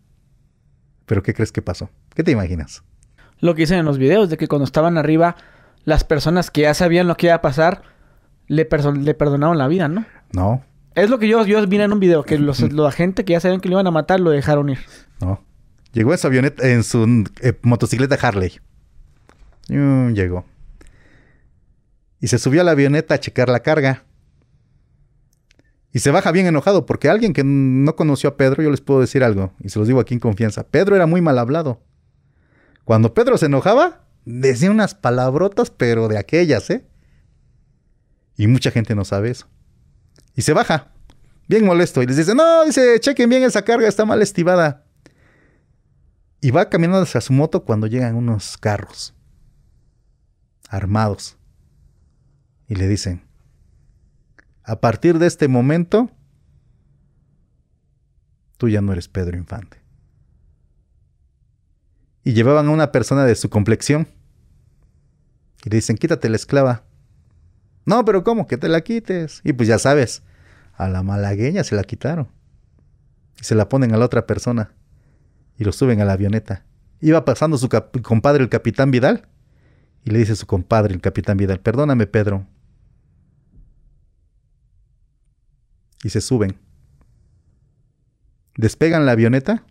Pero ¿qué crees que pasó? ¿Qué te imaginas? Lo que dicen en los videos, de que cuando estaban arriba, las personas que ya sabían lo que iba a pasar, le, le perdonaron la vida, ¿no? No. Es lo que yo, yo vi en un video, que los, la gente que ya sabían que lo iban a matar lo dejaron ir. No. Llegó en su avioneta, en su eh, motocicleta Harley. Llegó. Y se subió a la avioneta a checar la carga. Y se baja bien enojado porque alguien que no conoció a Pedro, yo les puedo decir algo, y se los digo aquí en confianza, Pedro era muy mal hablado. Cuando Pedro se enojaba, decía unas palabrotas, pero de aquellas, ¿eh? Y mucha gente no sabe eso. Y se baja, bien molesto, y les dice, no, dice, chequen bien esa carga, está mal estivada. Y va caminando hacia su moto cuando llegan unos carros armados. Y le dicen, a partir de este momento, tú ya no eres Pedro Infante. Y llevaban a una persona de su complexión. Y le dicen, quítate la esclava. No, pero ¿cómo? Que te la quites. Y pues ya sabes, a la malagueña se la quitaron. Y se la ponen a la otra persona. Y lo suben a la avioneta. Iba pasando su compadre el capitán Vidal. Y le dice a su compadre el capitán Vidal, perdóname Pedro, y se suben. Despegan la avioneta.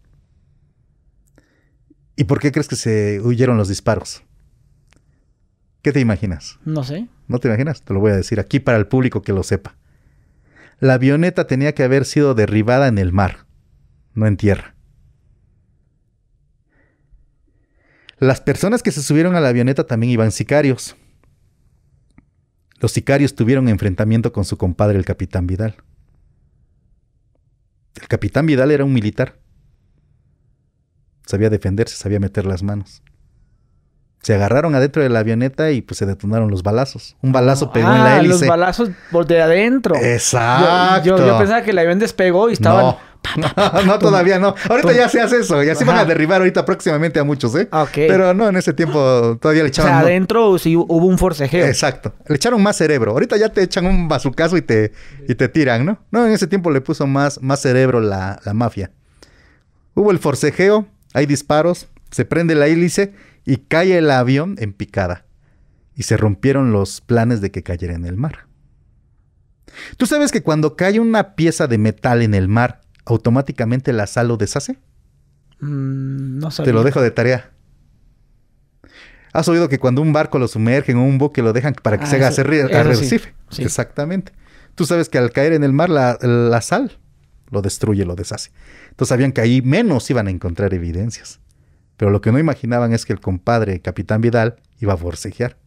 ¿Y por qué crees que se huyeron los disparos? ¿Qué te imaginas? No sé. ¿No te imaginas? Te lo voy a decir aquí para el público que lo sepa. La avioneta tenía que haber sido derribada en el mar, no en tierra. Las personas que se subieron a la avioneta también iban sicarios. Los sicarios tuvieron enfrentamiento con su compadre el capitán Vidal. El capitán Vidal era un militar. Sabía defenderse, sabía meter las manos. Se agarraron adentro de la avioneta y pues se detonaron los balazos. Un balazo pegó en la ah, hélice. los balazos por de adentro. Exacto. Yo, pensaba que el avión despegó y estaban... No. no, todavía no. Ahorita ya se hace eso. Ya se van a derribar ahorita próximamente a muchos, ¿eh? Pero no, en ese tiempo todavía le echaron... O sea, adentro sí hubo un forcejeo. Exacto. Le echaron más cerebro. Ahorita ya te echan un bazucazo y te, y te tiran, ¿no? No, en ese tiempo le puso más, más cerebro la, la mafia. Hubo el forcejeo, hay disparos, se prende la hélice y cae el avión en picada. Y se rompieron los planes de que cayera en el mar. ¿Tú sabes que cuando cae una pieza de metal en el mar, automáticamente la sal lo deshace? Mm, no Te lo dejo de tarea. ¿Has oído que cuando un barco lo sumergen o un buque lo dejan para que se ah, haga arrecife? Exactamente. Tú sabes que al caer en el mar la, la, sal lo destruye, lo deshace. Entonces sabían que ahí menos iban a encontrar evidencias. Pero lo que no imaginaban es que el compadre, Capitán Vidal, iba a forcejear.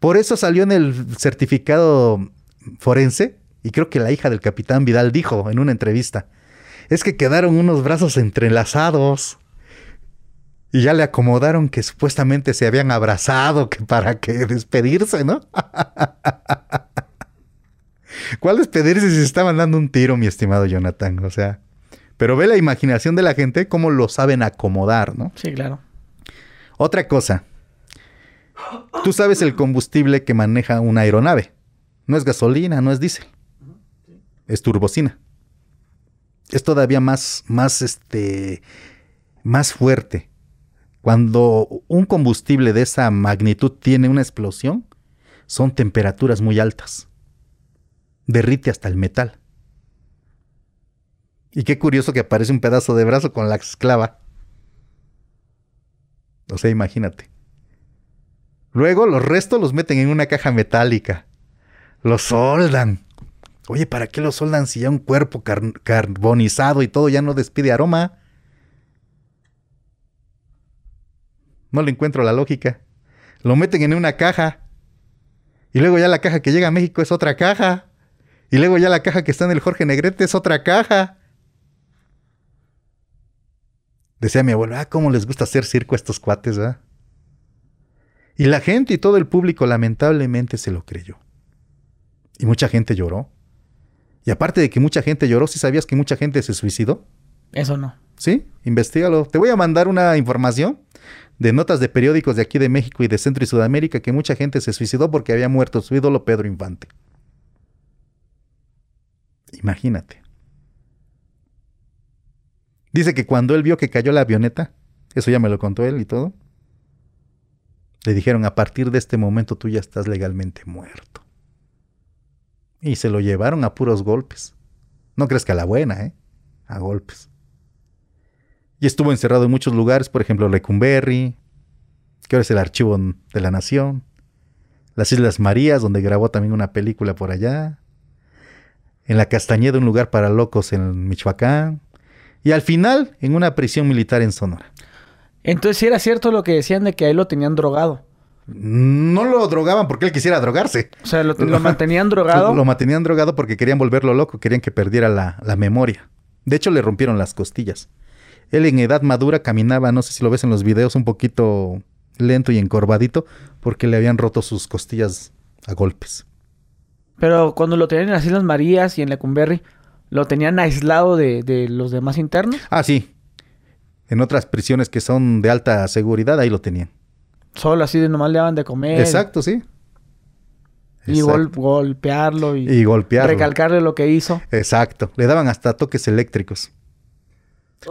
Por eso salió en el certificado forense, y creo que la hija del Capitán Vidal dijo en una entrevista, es que quedaron unos brazos entrelazados. Y ya le acomodaron que supuestamente se habían abrazado que para que despedirse, ¿no? ¿Cuál despedirse si se estaban dando un tiro, mi estimado Jonathan? O sea, pero ve la imaginación de la gente cómo lo saben acomodar, ¿no? Sí, claro. Otra cosa. Tú sabes el combustible que maneja una aeronave. No es gasolina, no es diésel. Es turbocina es todavía más, más, este, más fuerte. Cuando un combustible de esa magnitud tiene una explosión, son temperaturas muy altas. Derrite hasta el metal. Y qué curioso que aparece un pedazo de brazo con la esclava. O sea, imagínate. Luego los restos los meten en una caja metálica. Los soldan. Oye, ¿para qué lo soldan si ya un cuerpo carbonizado y todo ya no despide aroma? No le encuentro la lógica. Lo meten en una caja. Y luego ya la caja que llega a México es otra caja. Y luego ya la caja que está en el Jorge Negrete es otra caja. Decía mi abuelo, ah, cómo les gusta hacer circo a estos cuates, ¿verdad? Y la gente y todo el público lamentablemente se lo creyó. Y mucha gente lloró. Y aparte de que mucha gente lloró, ¿sí sabías que mucha gente se suicidó? Eso no. Sí, investigalo. Te voy a mandar una información de notas de periódicos de aquí de México y de Centro y Sudamérica que mucha gente se suicidó porque había muerto su ídolo Pedro Infante. Imagínate. Dice que cuando él vio que cayó la avioneta, eso ya me lo contó él y todo, le dijeron, a partir de este momento tú ya estás legalmente muerto. Y se lo llevaron a puros golpes. No crees que a la buena, ¿eh? A golpes. Y estuvo encerrado en muchos lugares, por ejemplo, Lecumberri, que ahora es el Archivo de la Nación, las Islas Marías, donde grabó también una película por allá, en la Castañeda, un lugar para locos en Michoacán, y al final en una prisión militar en Sonora. Entonces, si era cierto lo que decían de que ahí lo tenían drogado. No lo drogaban porque él quisiera drogarse. O sea, lo, mantenían drogado. Lo, mantenían drogado porque querían volverlo loco, querían que perdiera la, la memoria. De hecho, le rompieron las costillas. Él en edad madura caminaba, no sé si lo ves en los videos, un poquito lento y encorvadito porque le habían roto sus costillas a golpes. Pero cuando lo tenían en las Islas Marías y en Lecumberri, ¿lo tenían aislado de, los demás internos? Ah, sí. En otras prisiones que son de alta seguridad, ahí lo tenían. Solo así de nomás le daban de comer. Exacto, sí. Y golpearlo y, y golpearlo. recalcarle lo que hizo. Exacto. Le daban hasta toques eléctricos.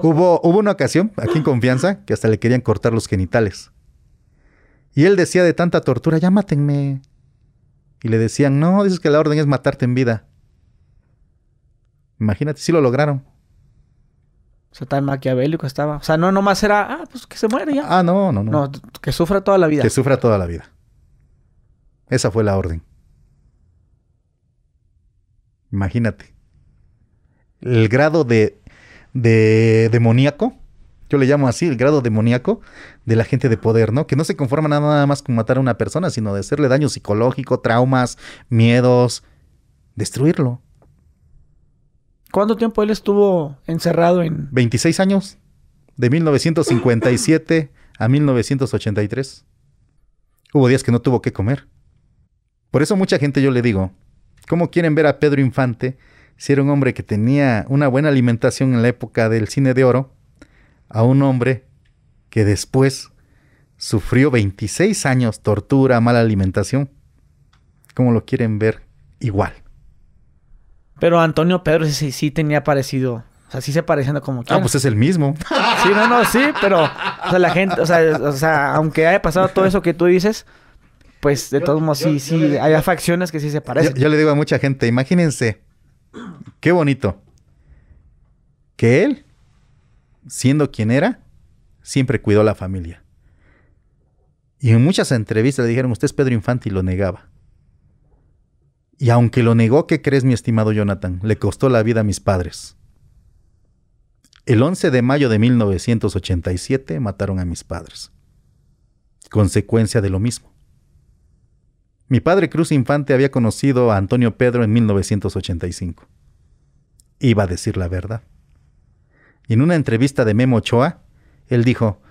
Hubo, hubo una ocasión, aquí en confianza, que hasta le querían cortar los genitales. Y él decía de tanta tortura, ya mátenme. Y le decían, no, dices que la orden es matarte en vida. Imagínate, si lo lograron. O sea, tan maquiavélico estaba. O sea, no nomás era, ah, pues que se muere ya. Ah, no, no, no. No, que sufra toda la vida. Que sufra toda la vida. Esa fue la orden. Imagínate. El grado de, de demoníaco yo le llamo así, el grado demoníaco de la gente de poder, ¿no? Que no se conforma nada más con matar a una persona, sino de hacerle daño psicológico, traumas, miedos, destruirlo. ¿Cuánto tiempo él estuvo encerrado en...? 26 años, de 1957 a 1983. Hubo días que no tuvo que comer. Por eso mucha gente yo le digo, ¿cómo quieren ver a Pedro Infante si era un hombre que tenía una buena alimentación en la época del cine de oro? a un hombre que después sufrió 26 años tortura, mala alimentación. ¿Cómo lo quieren ver? Igual. Pero Antonio Pedro sí, sí tenía parecido. O sea, sí se parecían como Ah, pues es el mismo. Sí, no, no, sí, pero... O sea, la gente... O sea, o sea aunque haya pasado todo eso que tú dices... Pues de todos modos sí, sí... Hay facciones que sí se parecen. yo le digo a mucha gente, imagínense... Qué bonito. Que él siendo quien era, siempre cuidó a la familia. Y en muchas entrevistas le dijeron, usted es Pedro Infante y lo negaba. Y aunque lo negó, ¿qué crees, mi estimado Jonathan? Le costó la vida a mis padres. El 11 de mayo de 1987 mataron a mis padres. Consecuencia de lo mismo. Mi padre Cruz Infante había conocido a Antonio Pedro en 1985. Iba a decir la verdad. En una entrevista de Memo Ochoa, él dijo,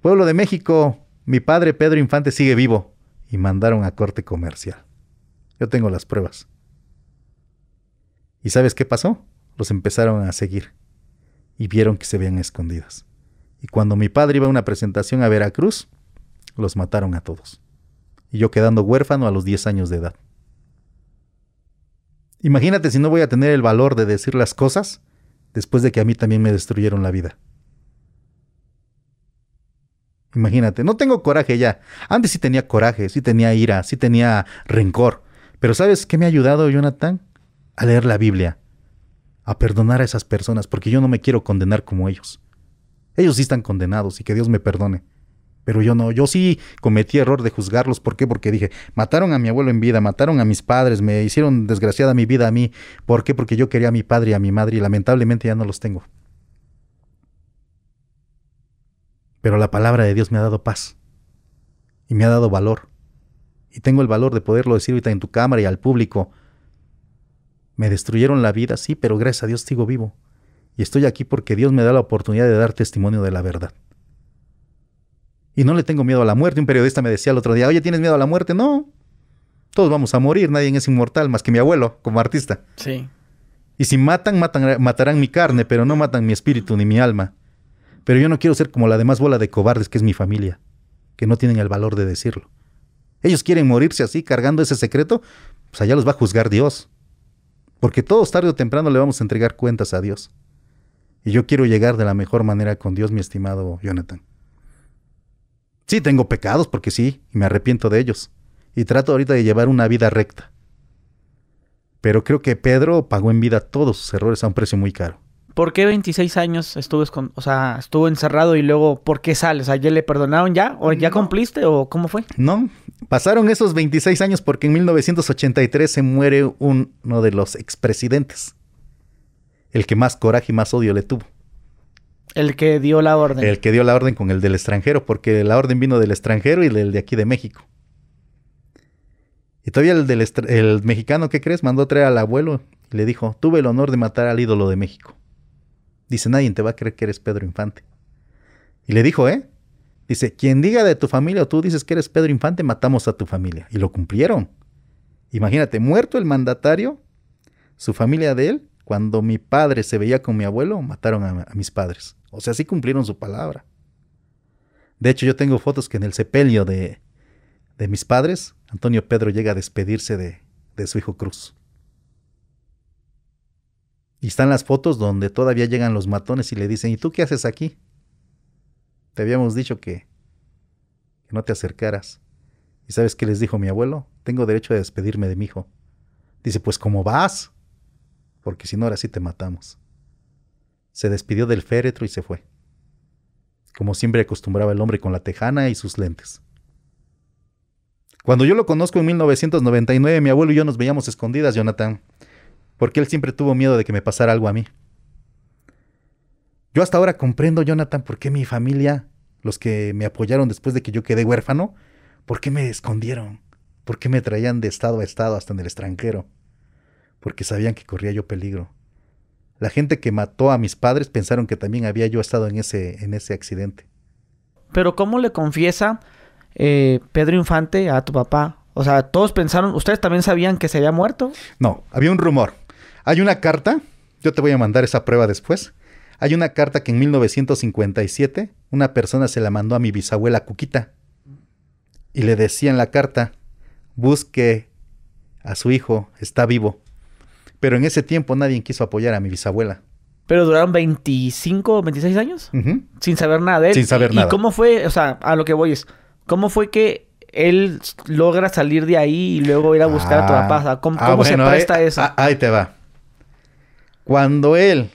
Pueblo de México, mi padre Pedro Infante sigue vivo. Y mandaron a corte comercial. Yo tengo las pruebas. ¿Y sabes qué pasó? Los empezaron a seguir. Y vieron que se veían escondidas. Y cuando mi padre iba a una presentación a Veracruz, los mataron a todos. Y yo quedando huérfano a los 10 años de edad. Imagínate si no voy a tener el valor de decir las cosas después de que a mí también me destruyeron la vida. Imagínate, no tengo coraje ya. Antes sí tenía coraje, sí tenía ira, sí tenía rencor. Pero ¿sabes qué me ha ayudado, Jonathan? A leer la Biblia, a perdonar a esas personas, porque yo no me quiero condenar como ellos. Ellos sí están condenados y que Dios me perdone. Pero yo no, yo sí cometí error de juzgarlos. ¿Por qué? Porque dije, mataron a mi abuelo en vida, mataron a mis padres, me hicieron desgraciada mi vida a mí. ¿Por qué? Porque yo quería a mi padre y a mi madre y lamentablemente ya no los tengo. Pero la palabra de Dios me ha dado paz y me ha dado valor. Y tengo el valor de poderlo decir ahorita en tu cámara y al público. Me destruyeron la vida, sí, pero gracias a Dios sigo vivo. Y estoy aquí porque Dios me da la oportunidad de dar testimonio de la verdad. Y no le tengo miedo a la muerte. Un periodista me decía el otro día, oye, ¿tienes miedo a la muerte? No. Todos vamos a morir, nadie es inmortal más que mi abuelo como artista. Sí. Y si matan, matan, matarán mi carne, pero no matan mi espíritu ni mi alma. Pero yo no quiero ser como la demás bola de cobardes que es mi familia, que no tienen el valor de decirlo. Ellos quieren morirse así, cargando ese secreto, pues allá los va a juzgar Dios. Porque todos tarde o temprano le vamos a entregar cuentas a Dios. Y yo quiero llegar de la mejor manera con Dios, mi estimado Jonathan. Sí, tengo pecados, porque sí, y me arrepiento de ellos. Y trato ahorita de llevar una vida recta. Pero creo que Pedro pagó en vida todos sus errores a un precio muy caro. ¿Por qué 26 años estuvo, o sea, estuvo encerrado y luego por qué sales? ¿A ¿ya le perdonaron ya? ¿O ya cumpliste o cómo fue? No, pasaron esos 26 años porque en 1983 se muere uno de los expresidentes. El que más coraje y más odio le tuvo. El que dio la orden. El que dio la orden con el del extranjero, porque la orden vino del extranjero y del de aquí de México. Y todavía el, del el mexicano, ¿qué crees? Mandó a traer al abuelo y le dijo, tuve el honor de matar al ídolo de México. Dice, nadie te va a creer que eres Pedro Infante. Y le dijo, ¿eh? Dice, quien diga de tu familia o tú dices que eres Pedro Infante, matamos a tu familia. Y lo cumplieron. Imagínate, muerto el mandatario, su familia de él, cuando mi padre se veía con mi abuelo, mataron a, mis padres. O sea, sí cumplieron su palabra. De hecho, yo tengo fotos que en el sepelio de, de mis padres, Antonio Pedro llega a despedirse de, de su hijo Cruz. Y están las fotos donde todavía llegan los matones y le dicen, ¿y tú qué haces aquí? Te habíamos dicho que, que no te acercaras. ¿Y sabes qué les dijo mi abuelo? Tengo derecho a despedirme de mi hijo. Dice, pues ¿cómo vas? Porque si no, ahora sí te matamos. Se despidió del féretro y se fue. Como siempre acostumbraba el hombre con la tejana y sus lentes. Cuando yo lo conozco en 1999, mi abuelo y yo nos veíamos escondidas, Jonathan porque él siempre tuvo miedo de que me pasara algo a mí. Yo hasta ahora comprendo, Jonathan, por qué mi familia, los que me apoyaron después de que yo quedé huérfano, por qué me escondieron, por qué me traían de estado a estado hasta en el extranjero, porque sabían que corría yo peligro. La gente que mató a mis padres pensaron que también había yo estado en ese, en ese accidente. Pero ¿cómo le confiesa eh, Pedro Infante a tu papá? O sea, todos pensaron, ¿ustedes también sabían que se había muerto? No, había un rumor. Hay una carta, yo te voy a mandar esa prueba después. Hay una carta que en 1957 una persona se la mandó a mi bisabuela Cuquita. Y le decía en la carta, busque a su hijo, está vivo. Pero en ese tiempo nadie quiso apoyar a mi bisabuela. Pero duraron 25 o 26 años sin saber nada de él. Sin saber nada. ¿Y cómo fue, o sea, a lo que voy es, cómo fue que él logra salir de ahí y luego ir a buscar a tu ah. papá? ¿Cómo, ah, se presta eso? Ah, ahí te va. Cuando él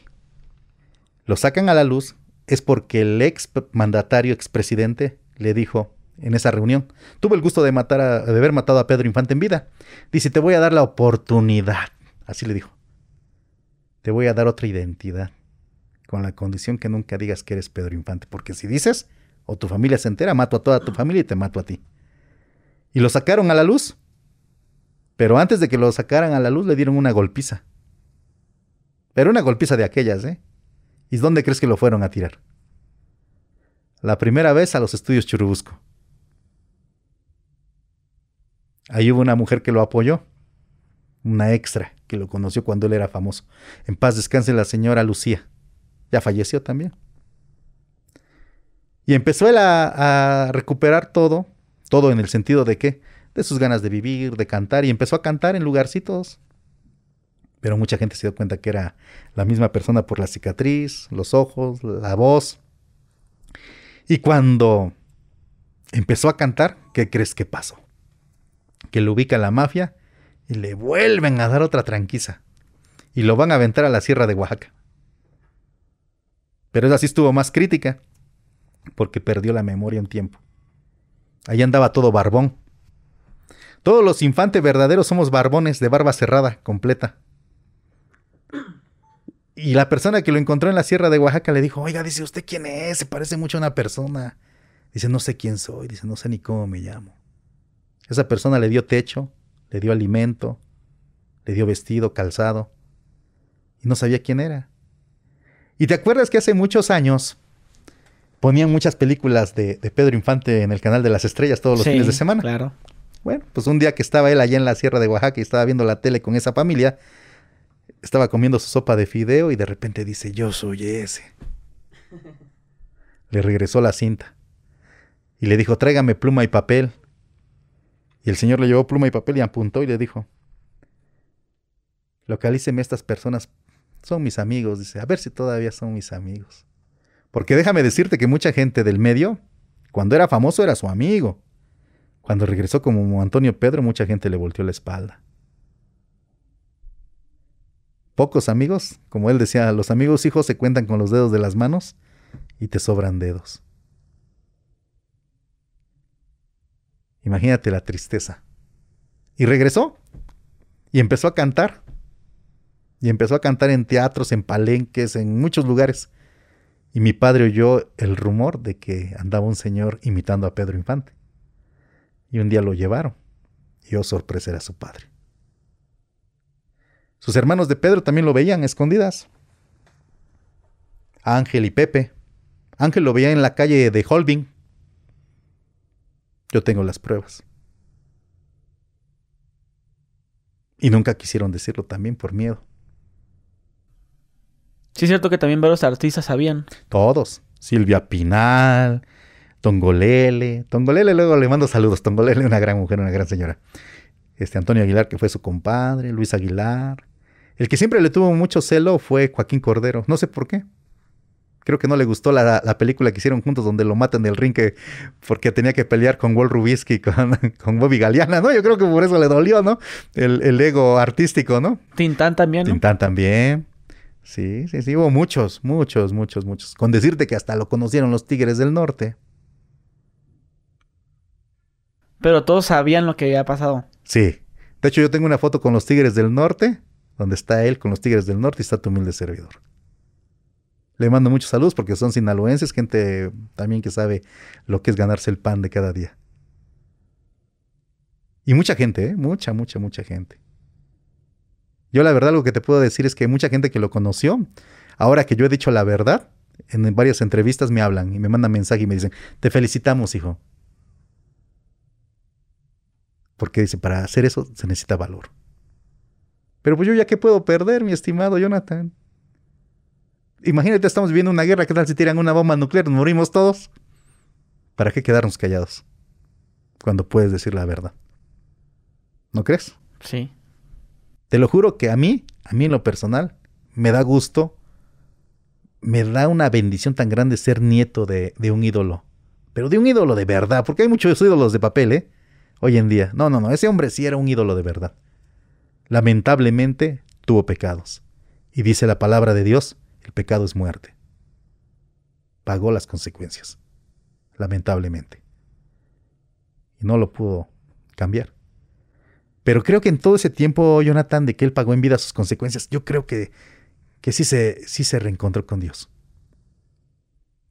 lo sacan a la luz es porque el ex mandatario, expresidente, le dijo en esa reunión, tuvo el gusto de matar a, de haber matado a Pedro Infante en vida. Dice, te voy a dar la oportunidad. Así le dijo. Te voy a dar otra identidad. Con la condición que nunca digas que eres Pedro Infante. Porque si dices, o tu familia se entera, mato a toda tu familia y te mato a ti. Y lo sacaron a la luz. Pero antes de que lo sacaran a la luz, le dieron una golpiza. Pero una golpiza de aquellas, ¿eh? ¿Y dónde crees que lo fueron a tirar? La primera vez a los estudios Churubusco. Ahí hubo una mujer que lo apoyó, una extra que lo conoció cuando él era famoso. En paz descanse la señora Lucía. Ya falleció también. Y empezó él a, a recuperar todo, todo en el sentido de que, de sus ganas de vivir, de cantar, y empezó a cantar en lugarcitos pero mucha gente se dio cuenta que era la misma persona por la cicatriz, los ojos, la voz. Y cuando empezó a cantar, ¿qué crees que pasó? Que lo ubica la mafia y le vuelven a dar otra tranquiza. Y lo van a aventar a la sierra de Oaxaca. Pero esa sí estuvo más crítica, porque perdió la memoria un tiempo. Ahí andaba todo barbón. Todos los infantes verdaderos somos barbones de barba cerrada, completa. Y la persona que lo encontró en la sierra de Oaxaca le dijo, oiga, dice, ¿usted quién es? Se parece mucho a una persona. Dice, no sé quién soy, dice, no sé ni cómo me llamo. Esa persona le dio techo, le dio alimento, le dio vestido, calzado, y no sabía quién era. ¿Y te acuerdas que hace muchos años ponían muchas películas de, Pedro Infante en el canal de las estrellas todos los fines de semana? Claro. Bueno, pues un día que estaba él allá en la sierra de Oaxaca y estaba viendo la tele con esa familia, estaba comiendo su sopa de fideo y de repente dice, yo soy ese. Le regresó la cinta y le dijo, tráigame pluma y papel. Y el señor le llevó pluma y papel y apuntó y le dijo, Localíceme estas personas, son mis amigos, dice, a ver si todavía son mis amigos. Porque déjame decirte que mucha gente del medio, cuando era famoso era su amigo. Cuando regresó como Antonio Pedro, mucha gente le volteó la espalda. Pocos amigos, como él decía, los amigos hijos se cuentan con los dedos de las manos y te sobran dedos. Imagínate la tristeza. Y regresó y empezó a cantar. Y empezó a cantar en teatros, en palenques, en muchos lugares. Y mi padre oyó el rumor de que andaba un señor imitando a Pedro Infante. Y un día lo llevaron. Y yo sorpresa era su padre. Sus hermanos de Pedro también lo veían escondidas. Ángel y Pepe. Ángel lo veía en la calle de Holbing. Yo tengo las pruebas. Y nunca quisieron decirlo también por miedo. Sí, es cierto que también varios artistas sabían. Todos. Silvia Pinal, Tongolele. Tongolele luego le mando saludos. Tongolele, una gran mujer, una gran señora. Este Antonio Aguilar, que fue su compadre, Luis Aguilar. El que siempre le tuvo mucho celo fue Joaquín Cordero. No sé por qué. Creo que no le gustó la, película que hicieron juntos donde lo matan del ring porque tenía que pelear con Walt Rubisky, con, con Bobby Galeana, ¿no? Yo creo que por eso le dolió, ¿no? El, el ego artístico, ¿no? Tintán también, ¿no? Tintán también. Sí, sí, sí, hubo muchos, muchos, muchos, muchos. Con decirte que hasta lo conocieron los Tigres del Norte. Pero todos sabían lo que había pasado. Sí. De hecho, yo tengo una foto con los Tigres del Norte, donde está él con los Tigres del Norte y está tu humilde servidor. Le mando muchos saludos porque son sinaloenses, gente también que sabe lo que es ganarse el pan de cada día. Y mucha gente, ¿eh? mucha, mucha, mucha gente. Yo la verdad lo que te puedo decir es que mucha gente que lo conoció, ahora que yo he dicho la verdad, en varias entrevistas me hablan y me mandan mensaje y me dicen, te felicitamos, hijo. Porque dice, para hacer eso se necesita valor. Pero pues yo ya qué puedo perder, mi estimado Jonathan. Imagínate, estamos viviendo una guerra, ¿qué tal si tiran una bomba nuclear? Nos morimos todos. ¿Para qué quedarnos callados? Cuando puedes decir la verdad. ¿No crees? Sí. Te lo juro que a mí, a mí en lo personal, me da gusto, me da una bendición tan grande ser nieto de, de un ídolo. Pero de un ídolo de verdad, porque hay muchos ídolos de papel, ¿eh? Hoy en día. No, no, no, ese hombre sí era un ídolo de verdad. Lamentablemente tuvo pecados. Y dice la palabra de Dios el pecado es muerte. Pagó las consecuencias, lamentablemente. Y no lo pudo cambiar. Pero creo que en todo ese tiempo, Jonathan, de que él pagó en vida sus consecuencias, yo creo que, que sí, se, sí se reencontró con Dios.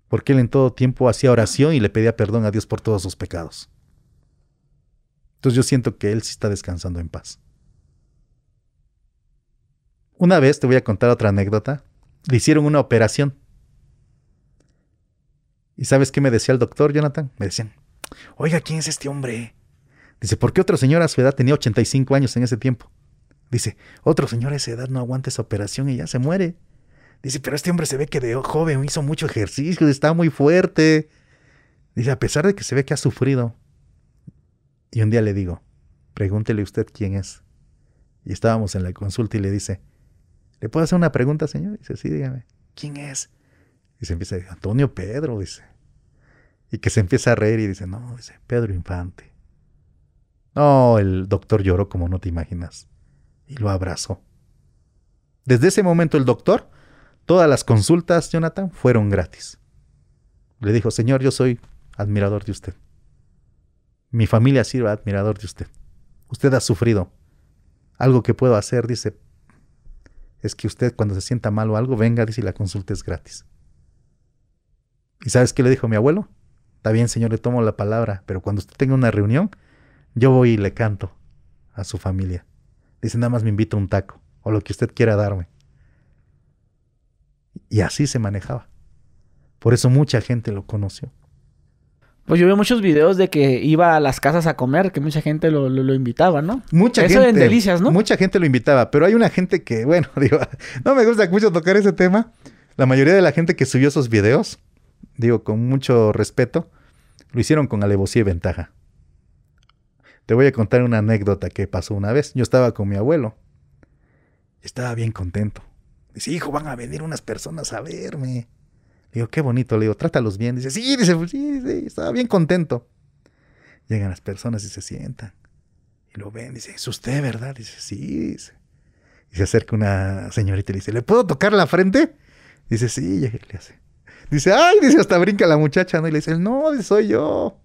Porque él en todo tiempo hacía oración y le pedía perdón a Dios por todos sus pecados. Entonces yo siento que él sí está descansando en paz. Una vez te voy a contar otra anécdota le hicieron una operación. ¿Y sabes qué me decía el doctor, Jonathan? Me decían, oiga, ¿quién es este hombre? Dice, ¿por qué otro señor a su edad tenía 85 años en ese tiempo? Dice, otro señor a esa edad no aguanta esa operación y ya se muere. Dice, pero este hombre se ve que de joven hizo mucho ejercicio, está muy fuerte. Dice, a pesar de que se ve que ha sufrido. Y un día le digo, pregúntele usted quién es. Y estábamos en la consulta y le dice, ¿Le puedo hacer una pregunta, señor? Dice, sí, dígame. ¿Quién es? Y se empieza a decir, Antonio Pedro, dice. Y que se empieza a reír y dice, no, dice, Pedro Infante. No, el doctor lloró como no te imaginas. Y lo abrazó. Desde ese momento el doctor, todas las consultas, Jonathan, fueron gratis. Le dijo, señor, yo soy admirador de usted. Mi familia sirve admirador de usted. Usted ha sufrido. Algo que puedo hacer, dice, es que usted cuando se sienta mal o algo, venga, dice, y la consulta es gratis. ¿Y sabes qué le dijo mi abuelo? Está bien, señor, le tomo la palabra, pero cuando usted tenga una reunión, yo voy y le canto a su familia. Dice, nada más me invito un taco, o lo que usted quiera darme. Y así se manejaba. Por eso mucha gente lo conoció. Pues yo veo muchos videos de que iba a las casas a comer, que mucha gente lo, lo, invitaba, ¿no? Mucha Eso gente. en delicias, ¿no? Mucha gente lo invitaba, pero hay una gente que, bueno, digo, no me gusta mucho tocar ese tema. La mayoría de la gente que subió esos videos, digo, con mucho respeto, lo hicieron con alevosía y ventaja. Te voy a contar una anécdota que pasó una vez. Yo estaba con mi abuelo Estaba bien contento. Dice, hijo, van a venir unas personas a verme. Digo, qué bonito. Le digo, trátalos bien. Dice, sí, dice, pues sí, sí, estaba bien contento. Llegan las personas y se sientan. Y lo ven. Dice, es usted, ¿verdad? Dice, sí. Dice. Y se acerca una señorita y le dice, ¿le puedo tocar la frente? Dice, sí. Y le hace. Dice, ay, dice, hasta brinca la muchacha, ¿no? Y le dice, no, soy yo.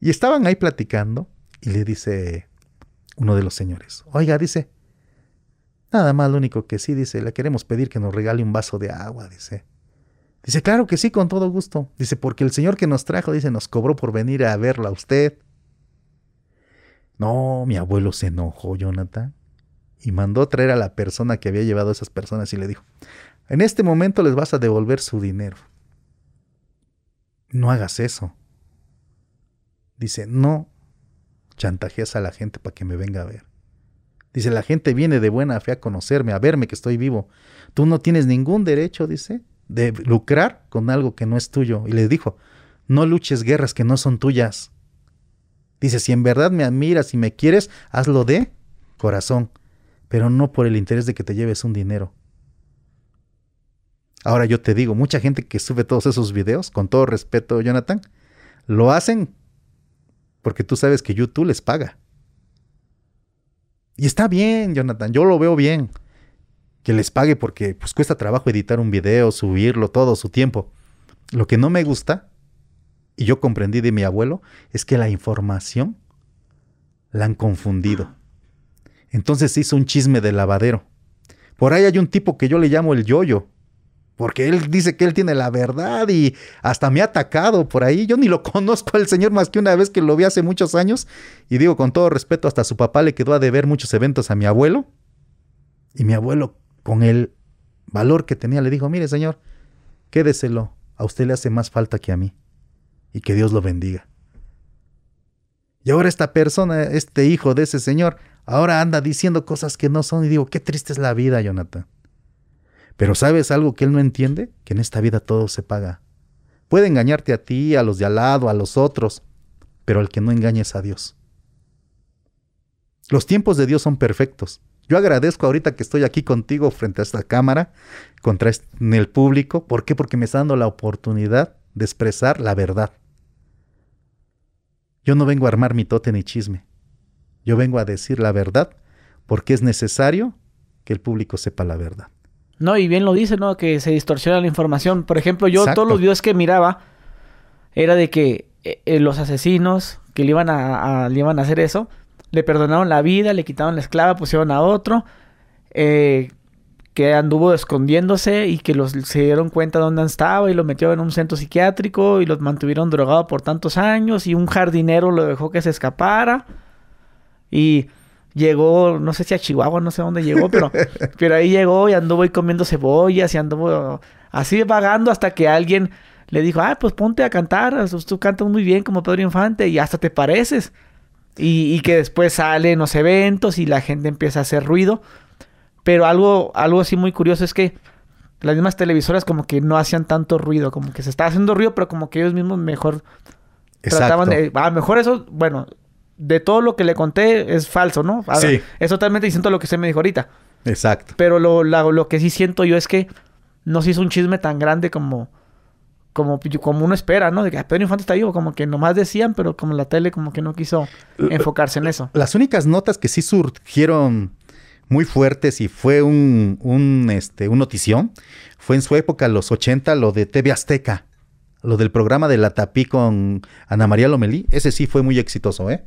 Y estaban ahí platicando y le dice uno de los señores, oiga, dice, nada más lo único que sí, dice, le queremos pedir que nos regale un vaso de agua, dice. Dice, claro que sí, con todo gusto. Dice, porque el señor que nos trajo, dice, nos cobró por venir a verla a usted. No, mi abuelo se enojó, Jonathan, y mandó traer a la persona que había llevado a esas personas y le dijo, en este momento les vas a devolver su dinero. No hagas eso. Dice, no chantajeas a la gente para que me venga a ver. Dice, la gente viene de buena fe a conocerme, a verme que estoy vivo. Tú no tienes ningún derecho, dice, de lucrar con algo que no es tuyo. Y le dijo, no luches guerras que no son tuyas. Dice, si en verdad me admiras y me quieres, hazlo de corazón, pero no por el interés de que te lleves un dinero. Ahora yo te digo, mucha gente que sube todos esos videos, con todo respeto, Jonathan, lo hacen porque tú sabes que YouTube les paga. Y está bien, Jonathan, yo lo veo bien. Que les pague porque pues cuesta trabajo editar un video, subirlo, todo su tiempo. Lo que no me gusta, y yo comprendí de mi abuelo, es que la información la han confundido. Entonces se hizo un chisme de lavadero. Por ahí hay un tipo que yo le llamo el yoyo. Porque él dice que él tiene la verdad y hasta me ha atacado por ahí. Yo ni lo conozco al señor más que una vez que lo vi hace muchos años. Y digo con todo respeto, hasta su papá le quedó a deber muchos eventos a mi abuelo. Y mi abuelo, con el valor que tenía, le dijo, mire señor, quédeselo. A usted le hace más falta que a mí. Y que Dios lo bendiga. Y ahora esta persona, este hijo de ese señor, ahora anda diciendo cosas que no son. Y digo, qué triste es la vida, Jonathan. Pero ¿sabes algo que él no entiende? Que en esta vida todo se paga. Puede engañarte a ti, a los de al lado, a los otros, pero al que no engañes a Dios. Los tiempos de Dios son perfectos. Yo agradezco ahorita que estoy aquí contigo frente a esta cámara, contra en el público. ¿Por qué? Porque me está dando la oportunidad de expresar la verdad. Yo no vengo a armar mitote ni chisme. Yo vengo a decir la verdad porque es necesario que el público sepa la verdad. No, y bien lo dice, ¿no? Que se distorsiona la información. Por ejemplo, yo todos los videos que miraba era de que eh, eh, los asesinos que le iban a, le iban a hacer eso, le perdonaron la vida, le quitaron la esclava, pusieron a otro, eh, que anduvo escondiéndose y que los se dieron cuenta de dónde estaba y lo metió en un centro psiquiátrico y los mantuvieron drogado por tantos años y un jardinero lo dejó que se escapara y llegó, no sé si a Chihuahua, no sé dónde llegó, pero, pero ahí llegó y anduvo ahí comiendo cebollas y anduvo así vagando hasta que alguien le dijo, ah, pues ponte a cantar, tú cantas muy bien como Pedro Infante y hasta te pareces. Y, y, que después salen los eventos y la gente empieza a hacer ruido. Pero algo, algo así muy curioso es que las mismas televisoras como que no hacían tanto ruido, como que se estaba haciendo ruido, pero como que ellos mismos mejor trataban de... A lo mejor eso, bueno, de todo lo que le conté es falso, ¿no? sí. Es totalmente distinto a lo que usted me dijo ahorita. Exacto. Pero lo, lo que sí siento yo es que no se hizo un chisme tan grande como, como, como uno espera, ¿no? De que ah, Pedro Infante está vivo, como que nomás decían, pero como la tele como que no quiso enfocarse en eso. Las únicas notas que sí surgieron muy fuertes y fue un, un, este, un notición, fue en su época, los 80, lo de TV Azteca. Lo del programa de La Tapí con Ana María Lomelí, ese sí fue muy exitoso, ¿eh?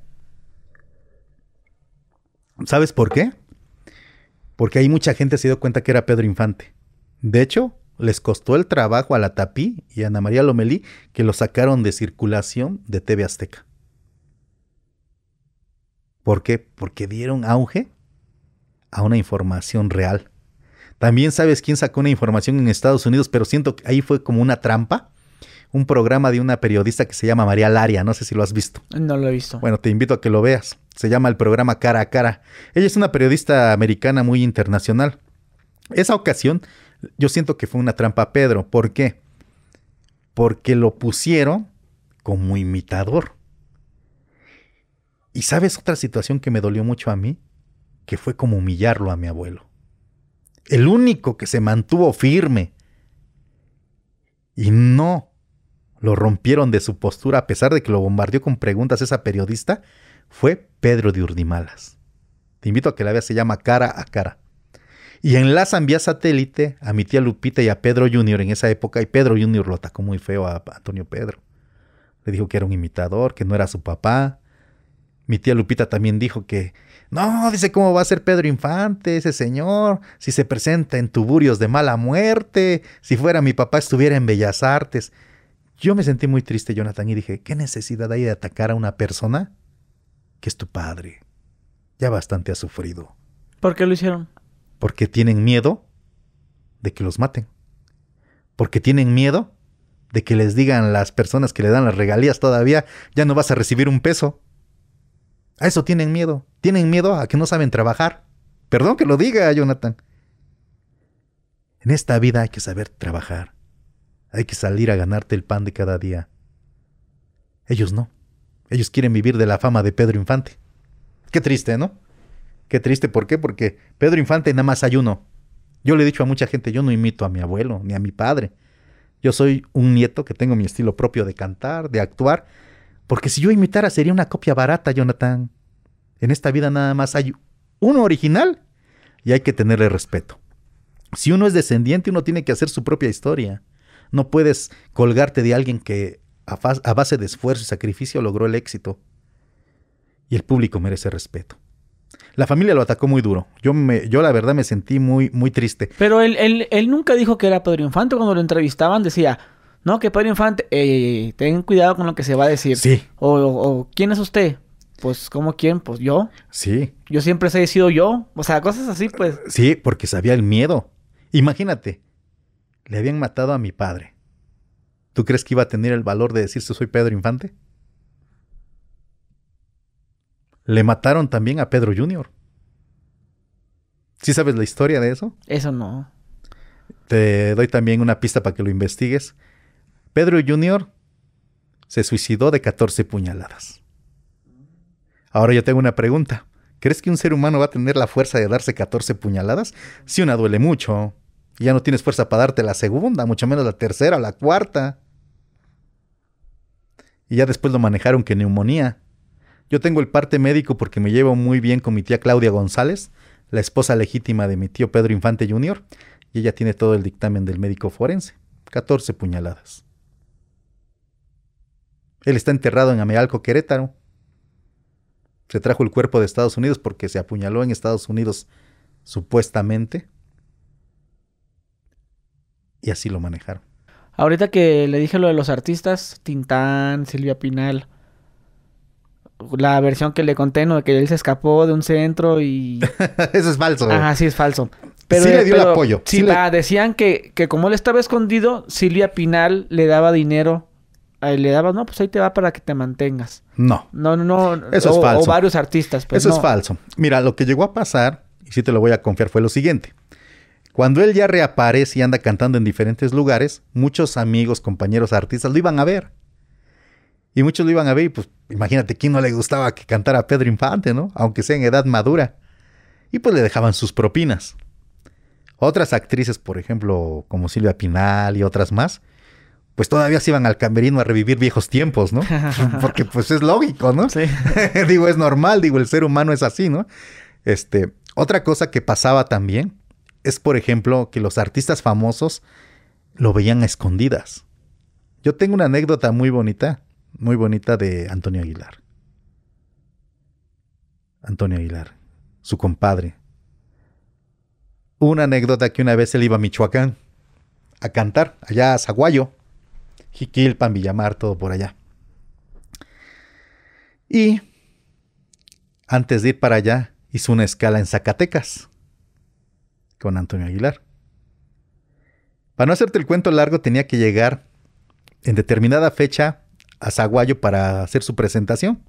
¿Sabes por qué? Porque ahí mucha gente se dio cuenta que era Pedro Infante. De hecho, les costó el trabajo a la Tapí y a Ana María Lomelí que lo sacaron de circulación de TV Azteca. ¿Por qué? Porque dieron auge a una información real. También sabes quién sacó una información en Estados Unidos, pero siento que ahí fue como una trampa un programa de una periodista que se llama María Laria. No sé si lo has visto. No lo he visto. Bueno, te invito a que lo veas. Se llama el programa Cara a Cara. Ella es una periodista americana muy internacional. Esa ocasión, yo siento que fue una trampa Pedro. ¿Por qué? Porque lo pusieron como imitador. ¿Y sabes otra situación que me dolió mucho a mí? que fue como humillarlo a mi abuelo. El único que se mantuvo firme y no lo rompieron de su postura a pesar de que lo bombardeó con preguntas esa periodista fue Pedro de Urdimalas. Te invito a que la veas, se llama Cara a Cara. Y enlazan vía satélite a mi tía Lupita y a Pedro Junior en esa época y Pedro Junior lo atacó muy feo a Antonio Pedro. Le dijo que era un imitador, que no era su papá. Mi tía Lupita también dijo que, no, dice cómo va a ser Pedro Infante, ese señor, si se presenta en tuburios de mala muerte, si fuera mi papá estuviera en Bellas Artes. Yo me sentí muy triste, Jonathan, y dije, ¿qué necesidad hay de atacar a una persona que es tu padre? Ya bastante ha sufrido. ¿Por qué lo hicieron? Porque tienen miedo de que los maten. Porque tienen miedo de que les digan las personas que le dan las regalías todavía, ya no vas a recibir un peso. A eso tienen miedo. Tienen miedo a que no saben trabajar. Perdón que lo diga, Jonathan. En esta vida hay que saber trabajar. Hay que salir a ganarte el pan de cada día. Ellos no. Ellos quieren vivir de la fama de Pedro Infante. Qué triste, ¿no? Qué triste, ¿por qué? Porque Pedro Infante nada más hay uno. Yo le he dicho a mucha gente, yo no imito a mi abuelo ni a mi padre. Yo soy un nieto que tengo mi estilo propio de cantar, de actuar, porque si yo imitara sería una copia barata, Jonathan. En esta vida nada más hay uno original y hay que tenerle respeto. Si uno es descendiente, uno tiene que hacer su propia historia. No puedes colgarte de alguien que a, base de esfuerzo y sacrificio logró el éxito. Y el público merece respeto. La familia lo atacó muy duro. Yo, me, yo la verdad me sentí muy, muy triste. Pero él, él, él nunca dijo que era Pedro Infante. Cuando lo entrevistaban decía, no, que Pedro Infante, eh, ten cuidado con lo que se va a decir. Sí. O, ¿quién es usted? Pues, ¿cómo quién? Pues yo. Sí. Yo siempre he sido yo. O sea, cosas así, pues. Sí, porque sabía el miedo. Imagínate, le habían matado a mi padre. ¿Tú crees que iba a tener el valor de decirse soy Pedro Infante? Le mataron también a Pedro Junior. ¿Sí sabes la historia de eso? Eso no. Te doy también una pista para que lo investigues. Pedro Jr. se suicidó de 14 puñaladas. Ahora yo tengo una pregunta. ¿Crees que un ser humano va a tener la fuerza de darse 14 puñaladas? Si una duele mucho, y ya no tienes fuerza para darte la segunda, mucho menos la tercera o la cuarta. Y ya después lo manejaron que neumonía. Yo tengo el parte médico porque me llevo muy bien con mi tía Claudia González, la esposa legítima de mi tío Pedro Infante Jr., y ella tiene todo el dictamen del médico forense. 14 puñaladas. Él está enterrado en Amealco, Querétaro. Se trajo el cuerpo de Estados Unidos porque se apuñaló en Estados Unidos supuestamente. Y así lo manejaron. Ahorita que le dije lo de los artistas, Tintán, Silvia Pinal, la versión que le conté, ¿no? De que él se escapó de un centro y... Eso es falso. Ajá, sí es falso. Pero, sí le dio el apoyo. Sí, decían que, que como él estaba escondido, Silvia Pinal le daba dinero ahí le dabas, no, pues ahí te va para que te mantengas. No. No, no, no. Eso es falso. O varios artistas. Pues Eso es falso. Mira, lo que llegó a pasar, y sí te lo voy a confiar, fue lo siguiente. Cuando él ya reaparece y anda cantando en diferentes lugares, muchos amigos, compañeros artistas lo iban a ver. Y muchos lo iban a ver y pues imagínate quién no le gustaba que cantara Pedro Infante, ¿no? Aunque sea en edad madura. Y pues le dejaban sus propinas. Otras actrices, por ejemplo, como Silvia Pinal y otras más, pues todavía se iban al camerino a revivir viejos tiempos, ¿no? Porque pues es lógico, ¿no? Sí. digo, es normal, digo, el ser humano es así, ¿no? Este, otra cosa que pasaba también es, por ejemplo, que los artistas famosos lo veían a escondidas. Yo tengo una anécdota muy bonita, muy bonita de Antonio Aguilar. Antonio Aguilar, su compadre. Una anécdota que una vez él iba a Michoacán a cantar, allá a Zaguayo. Jiquilpan, Villamar, todo por allá. Y antes de ir para allá, hizo una escala en Zacatecas con Antonio Aguilar. Para no hacerte el cuento largo, tenía que llegar en determinada fecha a Zaguayo para hacer su presentación.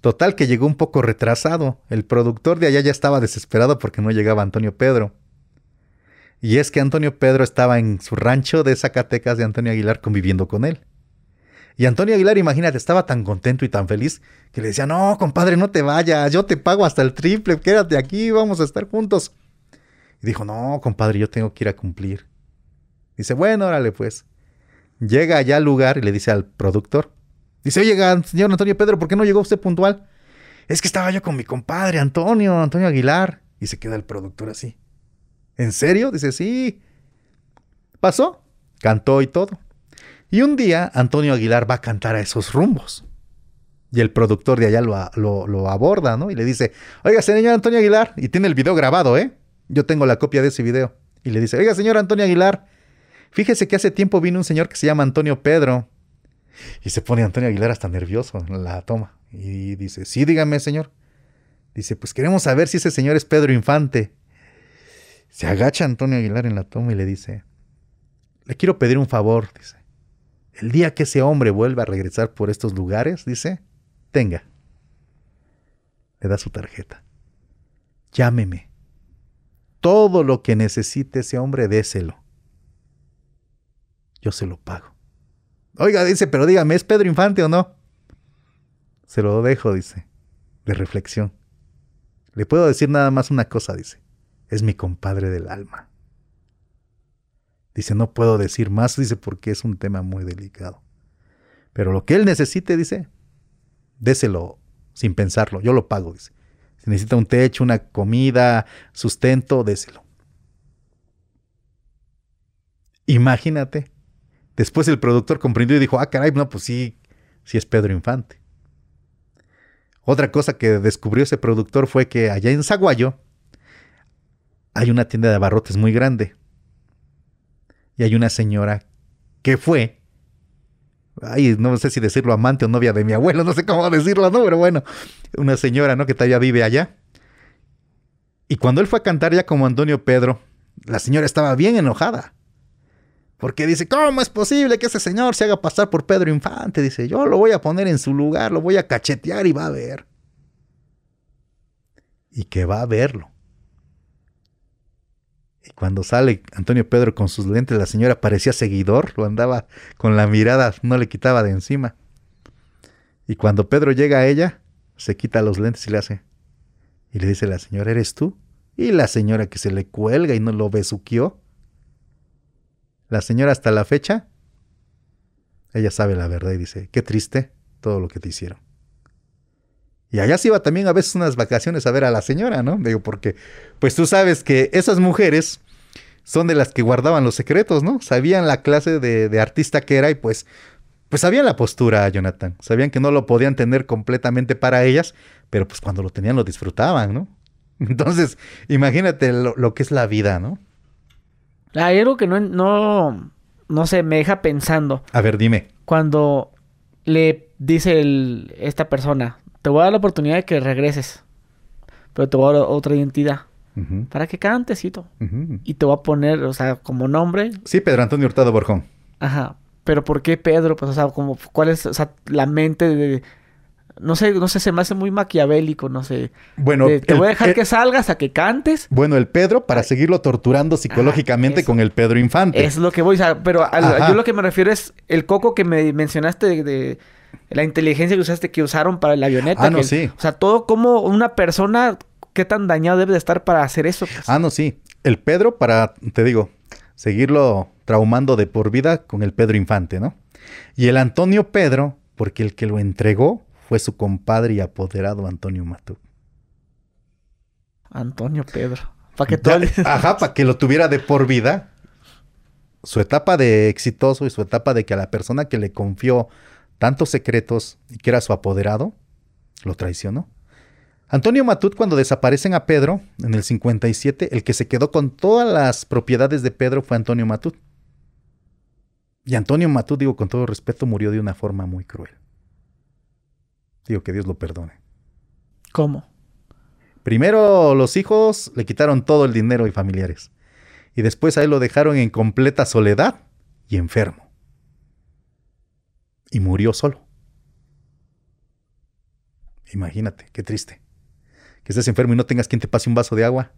Total que llegó un poco retrasado. El productor de allá ya estaba desesperado porque no llegaba Antonio Pedro. Y es que Antonio Pedro estaba en su rancho de Zacatecas de Antonio Aguilar conviviendo con él. Y Antonio Aguilar, imagínate, estaba tan contento y tan feliz que le decía, no, compadre, no te vayas, yo te pago hasta el triple, quédate aquí, vamos a estar juntos. Y dijo, no, compadre, yo tengo que ir a cumplir. Dice, bueno, órale pues. Llega allá al lugar y le dice al productor, dice, oye, señor Antonio Pedro, ¿por qué no llegó usted puntual? Es que estaba yo con mi compadre, Antonio, Antonio Aguilar. Y se queda el productor así. ¿En serio? Dice, sí. Pasó, cantó y todo. Y un día Antonio Aguilar va a cantar a esos rumbos. Y el productor de allá lo, lo, aborda, ¿no? Y le dice, oiga, señor Antonio Aguilar, y tiene el video grabado, ¿eh? Yo tengo la copia de ese video. Y le dice, oiga, señor Antonio Aguilar, fíjese que hace tiempo vino un señor que se llama Antonio Pedro. Y se pone Antonio Aguilar hasta nervioso en la toma. Y dice, sí, dígame, señor. Dice, pues queremos saber si ese señor es Pedro Infante. Se agacha Antonio Aguilar en la toma y le dice, le quiero pedir un favor, dice. El día que ese hombre vuelva a regresar por estos lugares, dice, tenga. Le da su tarjeta. Llámeme. Todo lo que necesite ese hombre, déselo. Yo se lo pago. Oiga, dice, pero dígame, ¿es Pedro Infante o no? Se lo dejo, dice, de reflexión. Le puedo decir nada más una cosa, dice. Es mi compadre del alma. Dice, no puedo decir más, dice, porque es un tema muy delicado. Pero lo que él necesite, dice, déselo sin pensarlo, yo lo pago, dice. Si necesita un techo, una comida, sustento, déselo. Imagínate. Después el productor comprendió y dijo, ah, caray, no, pues sí, sí es Pedro Infante. Otra cosa que descubrió ese productor fue que allá en Zaguayo hay una tienda de abarrotes muy grande y hay una señora que fue, ay, no sé si decirlo amante o novia de mi abuelo, no sé cómo decirlo, ¿no? Pero bueno, una señora, ¿no? Que todavía vive allá. Y cuando él fue a cantar ya como Antonio Pedro, la señora estaba bien enojada. Porque dice, ¿cómo es posible que ese señor se haga pasar por Pedro Infante? Dice, yo lo voy a poner en su lugar, lo voy a cachetear y va a ver. Y que va a verlo. Y cuando sale Antonio Pedro con sus lentes, la señora parecía seguidor, lo andaba con la mirada, no le quitaba de encima. Y cuando Pedro llega a ella, se quita los lentes y le hace. Y le dice la señora, ¿eres tú? Y la señora que se le cuelga y no lo besuqueó. La señora hasta la fecha, ella sabe la verdad y dice, qué triste todo lo que te hicieron. Y allá se iba también a veces unas vacaciones a ver a la señora, ¿no? Digo, porque pues tú sabes que esas mujeres son de las que guardaban los secretos, ¿no? Sabían la clase de, artista que era y pues, pues sabían la postura, Jonathan. Sabían que no lo podían tener completamente para ellas, pero pues cuando lo tenían lo disfrutaban, ¿no? Entonces, imagínate lo, que es la vida, ¿no? Hay algo que no, no, no sé, me deja pensando. A ver, dime. Cuando le dice el, esta persona, te voy a dar la oportunidad de que regreses, pero te voy a dar otra identidad. Para que cantes y Y te voy a poner, o sea, como nombre. Sí, Pedro Antonio Hurtado Borjón. Ajá. Pero ¿por qué Pedro? Pues, o sea, como, ¿cuál es, o sea, la mente de... No sé, no sé, se me hace muy maquiavélico, no sé. Bueno, te voy a dejar que salgas a que cantes. Bueno, el Pedro para seguirlo torturando psicológicamente con el Pedro Infante. Es lo que voy, a... pero yo lo que me refiero es el coco que me mencionaste de la inteligencia que usaste, que usaron para la avioneta. Ah, no, sí. O sea, todo como una persona, qué tan dañado debe de estar para hacer eso. Pues? Ah, no, sí. El Pedro, para, te digo, seguirlo traumando de por vida con el Pedro Infante, ¿no? Y el Antonio Pedro, porque el que lo entregó fue su compadre y apoderado Antonio Matú. Antonio Pedro. Para que todo... Ajá, para que lo tuviera de por vida. Su etapa de exitoso y su etapa de que a la persona que le confió tantos secretos y que era su apoderado, lo traicionó. Antonio Matut, cuando desaparecen a Pedro en el 57, el que se quedó con todas las propiedades de Pedro fue Antonio Matut. Y Antonio Matut, digo con todo respeto, murió de una forma muy cruel. Digo que Dios lo perdone. ¿Cómo? Primero los hijos le quitaron todo el dinero y familiares. Y después a él lo dejaron en completa soledad y enfermo y murió solo. Imagínate, qué triste. Que estés enfermo y no tengas quien te pase un vaso de agua.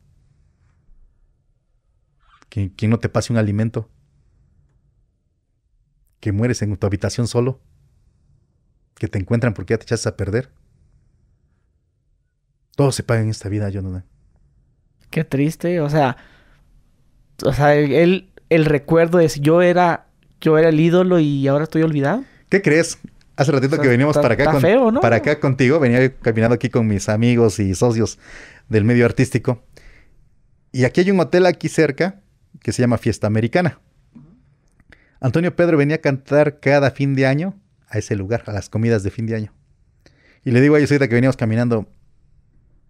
Que, quien no te pase un alimento. Que mueres en tu habitación solo. Que te encuentran porque ya te echaste a perder. Todo se paga en esta vida, Jonathan. Qué triste, o sea, o sea, él, el recuerdo de yo era, yo era el ídolo y ahora estoy olvidado. ¿Qué crees? Hace ratito que veníamos para acá, para acá contigo, venía caminando aquí con mis amigos y socios del medio artístico. Y aquí hay un hotel aquí cerca que se llama Fiesta Americana. Antonio Pedro venía a cantar cada fin de año a ese lugar, a las comidas de fin de año. Y le digo a ellos ahorita que veníamos caminando,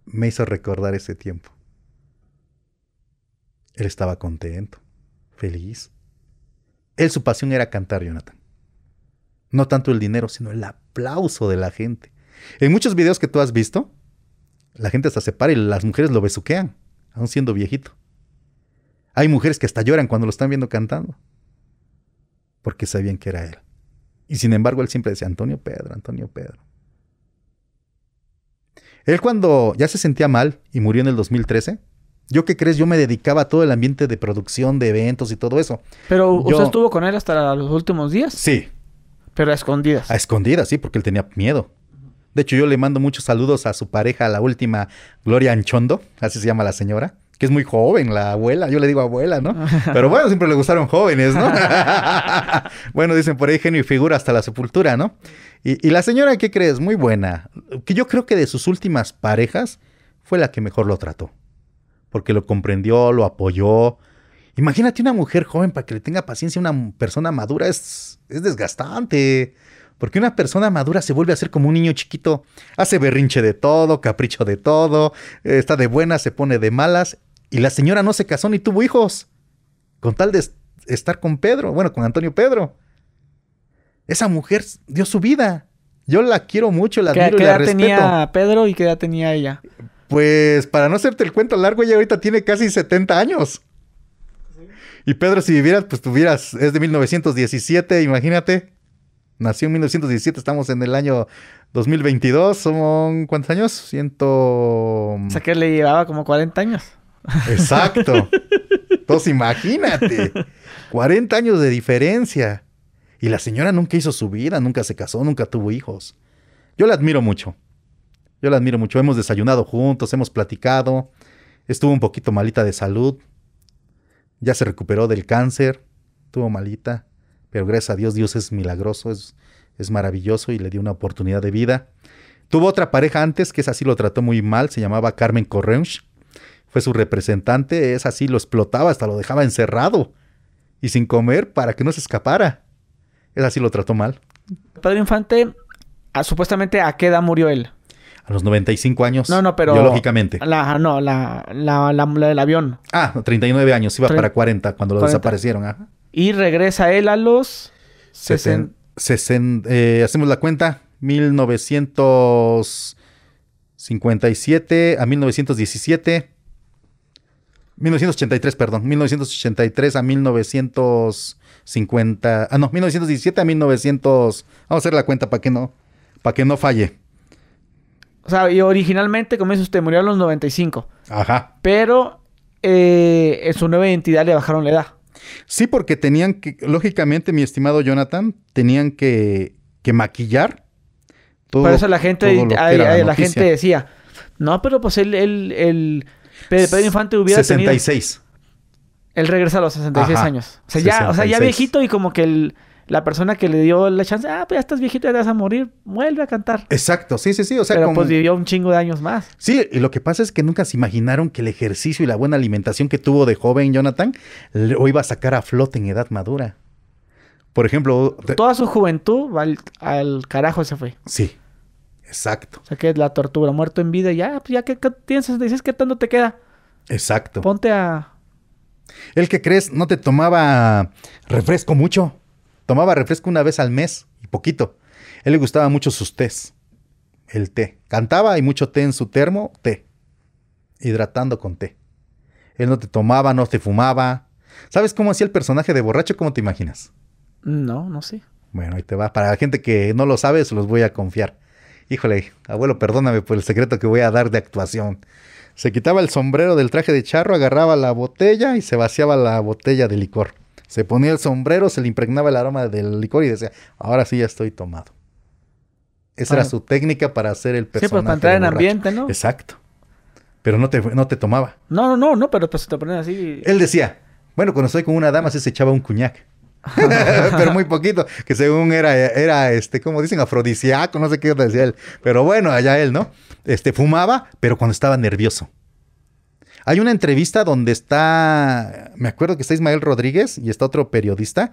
me hizo recordar ese tiempo. Él estaba contento, feliz. Él su pasión era cantar, Jonathan. No tanto el dinero, sino el aplauso de la gente. En muchos videos que tú has visto, la gente hasta se para y las mujeres lo besuquean, aún siendo viejito. Hay mujeres que hasta lloran cuando lo están viendo cantando, porque sabían que era él. Y sin embargo, él siempre decía, Antonio Pedro, Antonio Pedro. Él cuando ya se sentía mal y murió en el 2013, ¿yo qué crees? Yo me dedicaba a todo el ambiente de producción, de eventos y todo eso. Pero usted estuvo con él hasta los últimos días. Sí. Pero a escondidas. A escondidas, sí, porque él tenía miedo. De hecho, yo le mando muchos saludos a su pareja, la última, Gloria Anchondo, así se llama la señora, que es muy joven, la abuela, yo le digo abuela, ¿no? Pero bueno, siempre le gustaron jóvenes, ¿no? bueno, dicen por ahí genio y figura hasta la sepultura, ¿no? Y, la señora, ¿qué crees? Muy buena. Que yo creo que de sus últimas parejas fue la que mejor lo trató. Porque lo comprendió, lo apoyó. Imagínate una mujer joven para que le tenga paciencia a una persona madura, es, es desgastante. Porque una persona madura se vuelve a ser como un niño chiquito. Hace berrinche de todo, capricho de todo, está de buenas, se pone de malas. Y la señora no se casó ni tuvo hijos. Con tal de estar con Pedro, bueno, con Antonio Pedro. Esa mujer dio su vida. Yo la quiero mucho, la admiro ¿Qué y edad tenía Pedro y qué edad tenía ella? Pues para no hacerte el cuento largo, ella ahorita tiene casi 70 años. Y Pedro, si vivieras, pues tuvieras, es de 1917, imagínate. Nació en 1917, estamos en el año 2022, son ¿cuántos años? Ciento... O sea que le llevaba como 40 años. Exacto. Entonces imagínate, 40 años de diferencia. Y la señora nunca hizo su vida, nunca se casó, nunca tuvo hijos. Yo la admiro mucho. Yo la admiro mucho. Hemos desayunado juntos, hemos platicado. Estuvo un poquito malita de salud. Ya se recuperó del cáncer. Estuvo malita. Pero gracias a Dios, Dios es milagroso, es, es maravilloso y le dio una oportunidad de vida. Tuvo otra pareja antes que es así lo trató muy mal, se llamaba Carmen Correunch. Fue su representante, es así lo explotaba, hasta lo dejaba encerrado y sin comer para que no se escapara. Es así lo trató mal. Pedro Infante, ah, supuestamente, ¿a qué edad murió él? A los 95 años. No, no, pero. Biológicamente. La, no, la, la, la, del avión. Ah, 39 años. Iba para 40 cuando lo desaparecieron. Y regresa él a los... eh, hacemos la cuenta. 1957 a 1917. 1983, perdón. 1983 a 1950. Ah, no, 1917 a 1900. Vamos a hacer la cuenta para que no, para que no falle. O sea, y originalmente, como dice usted, murió a los 95. Ajá. Pero eh, en su nueva identidad le bajaron la edad. Sí, porque tenían que, lógicamente, mi estimado Jonathan, tenían que, que maquillar todo. Por eso la gente, la, gente decía, no, pero pues él, él, él Pedro Infante hubiera 66. Tenido, él regresa a los 66 años. O sea, ya, o sea, ya viejito y como que el la persona que le dio la chance, ah, pues ya estás viejito, ya te vas a morir, vuelve a cantar. Exacto, sí, sí, sí. O sea, Pero pues vivió un chingo de años más. Sí, y lo que pasa es que nunca se imaginaron que el ejercicio y la buena alimentación que tuvo de joven Jonathan lo iba a sacar a flote en edad madura. Por ejemplo... Toda su juventud al, carajo se fue. Sí, exacto. O sea, que es la tortura, muerto en vida, ya, pues ya que tienes, dices que tanto te queda. Exacto. Ponte a... El que crees no te tomaba refresco mucho. Tomaba refresco una vez al mes y poquito. él le gustaba mucho sus tés. El té. Cantaba y mucho té en su termo, té. Hidratando con té. Él no te tomaba, no te fumaba. ¿Sabes cómo hacía el personaje de borracho? ¿Cómo te imaginas? No, no sé. Bueno, ahí te va. Para la gente que no lo sabe, se los voy a confiar. Híjole, abuelo, perdóname por el secreto que voy a dar de actuación. Se quitaba el sombrero del traje de charro, agarraba la botella y se vaciaba la botella de licor. Se ponía el sombrero, se le impregnaba el aroma del licor y decía, ahora sí ya estoy tomado. Esa era Ah. su técnica para hacer el Sí, personaje. pues para entrar en ambiente, ¿no? Exacto. Pero no te, no te tomaba. No, no, no, no, pero pues te ponen así. Él decía, bueno, cuando estoy con una dama sí se echaba un cuñac. pero muy poquito, que según era, era este, como dicen, afrodisíaco, no sé qué decía él. Pero bueno, allá él, ¿no? Este, fumaba, pero cuando estaba nervioso. Hay una entrevista donde está, me acuerdo que está Ismael Rodríguez y está otro periodista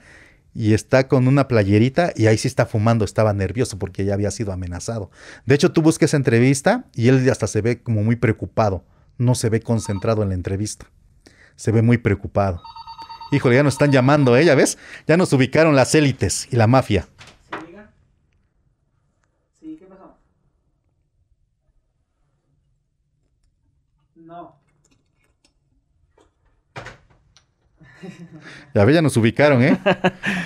y está con una playerita y ahí sí está fumando, estaba nervioso porque ya había sido amenazado. De hecho, tú buscas esa entrevista y él hasta se ve como muy preocupado, no se ve concentrado en la entrevista, se ve muy preocupado. Híjole, ya nos están llamando, ¿eh? ¿Ya ves? Ya nos ubicaron las élites y la mafia. Sí, ¿qué pasó? No. Ya ves, ya nos ubicaron, ¿eh?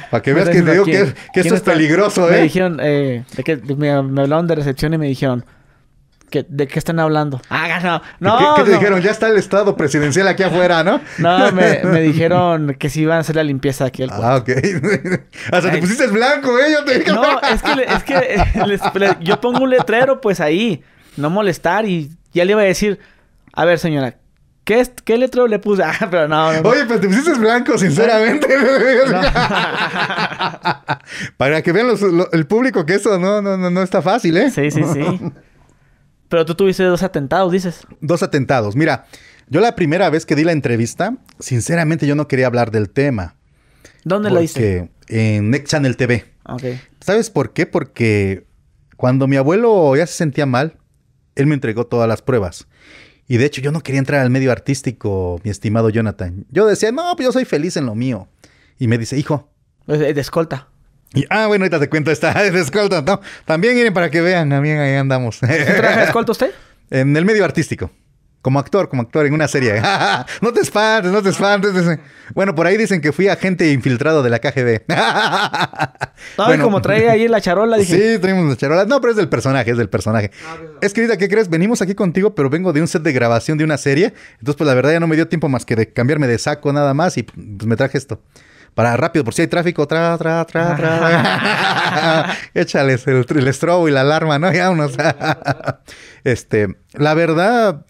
Para que veas Me que te digo que, ¿quién- que quién esto es peligroso, Me ¿eh? dijeron, eh, de que, me, me hablaron de recepción y me dijeron, que, ¿de qué están hablando? Ah, no, no. ¿Qué, qué te no. dijeron? Ya está el estado presidencial aquí afuera, ¿no? No, me, me dijeron que sí iban a hacer la limpieza aquí al cuarto. Ah, ok. Hasta te pusiste blanco, ¿eh? Yo te dije. No, es que, le- es que les- le- yo pongo un letrero, pues ahí, no molestar y ya le iba a decir, a ver señora, ¿qué, es- qué letrero le puse? Ah, pero no, no, no. Oye, pero te pusiste blanco, sinceramente. Para que vean los- lo- el público que eso no, no, no, no está fácil, ¿eh? Sí, sí, sí. Pero tú tuviste dos atentados, dices. Dos atentados. Mira, yo la primera vez que di la entrevista, sinceramente yo no quería hablar del tema. ¿Dónde la hice? En Next Channel TV. ¿Sabes por qué? Porque cuando mi abuelo ya se sentía mal, él me entregó todas las pruebas. Y de hecho yo no quería entrar al medio artístico, mi estimado Jonathan. Yo decía, no, pues yo soy feliz en lo mío. Y me dice, hijo. De escolta. Y, ah, bueno, ahorita te cuento esta de escolta. No, también miren para que vean, también ahí andamos. ¿Qué trabaja de escolta usted? en el medio artístico. Como actor, como actor en una serie. no te espantes, no te espantes. Bueno, por ahí dicen que fui agente infiltrado de la KGB. No, Bueno. como trae ahí la charola, dije. Sí, tenemos las charolas. No, pero es del personaje, es del personaje. Es que ahorita, ¿qué crees? Venimos aquí contigo, pero vengo de un set de grabación de una serie. Entonces, pues la verdad ya no me dio tiempo más que de cambiarme de saco nada más y pues me traje esto. Para rápido, por si hay tráfico, tra, tra, tra, tra. Échales el, el estrobo y la alarma, ¿no? Ya unos. este, la verdad,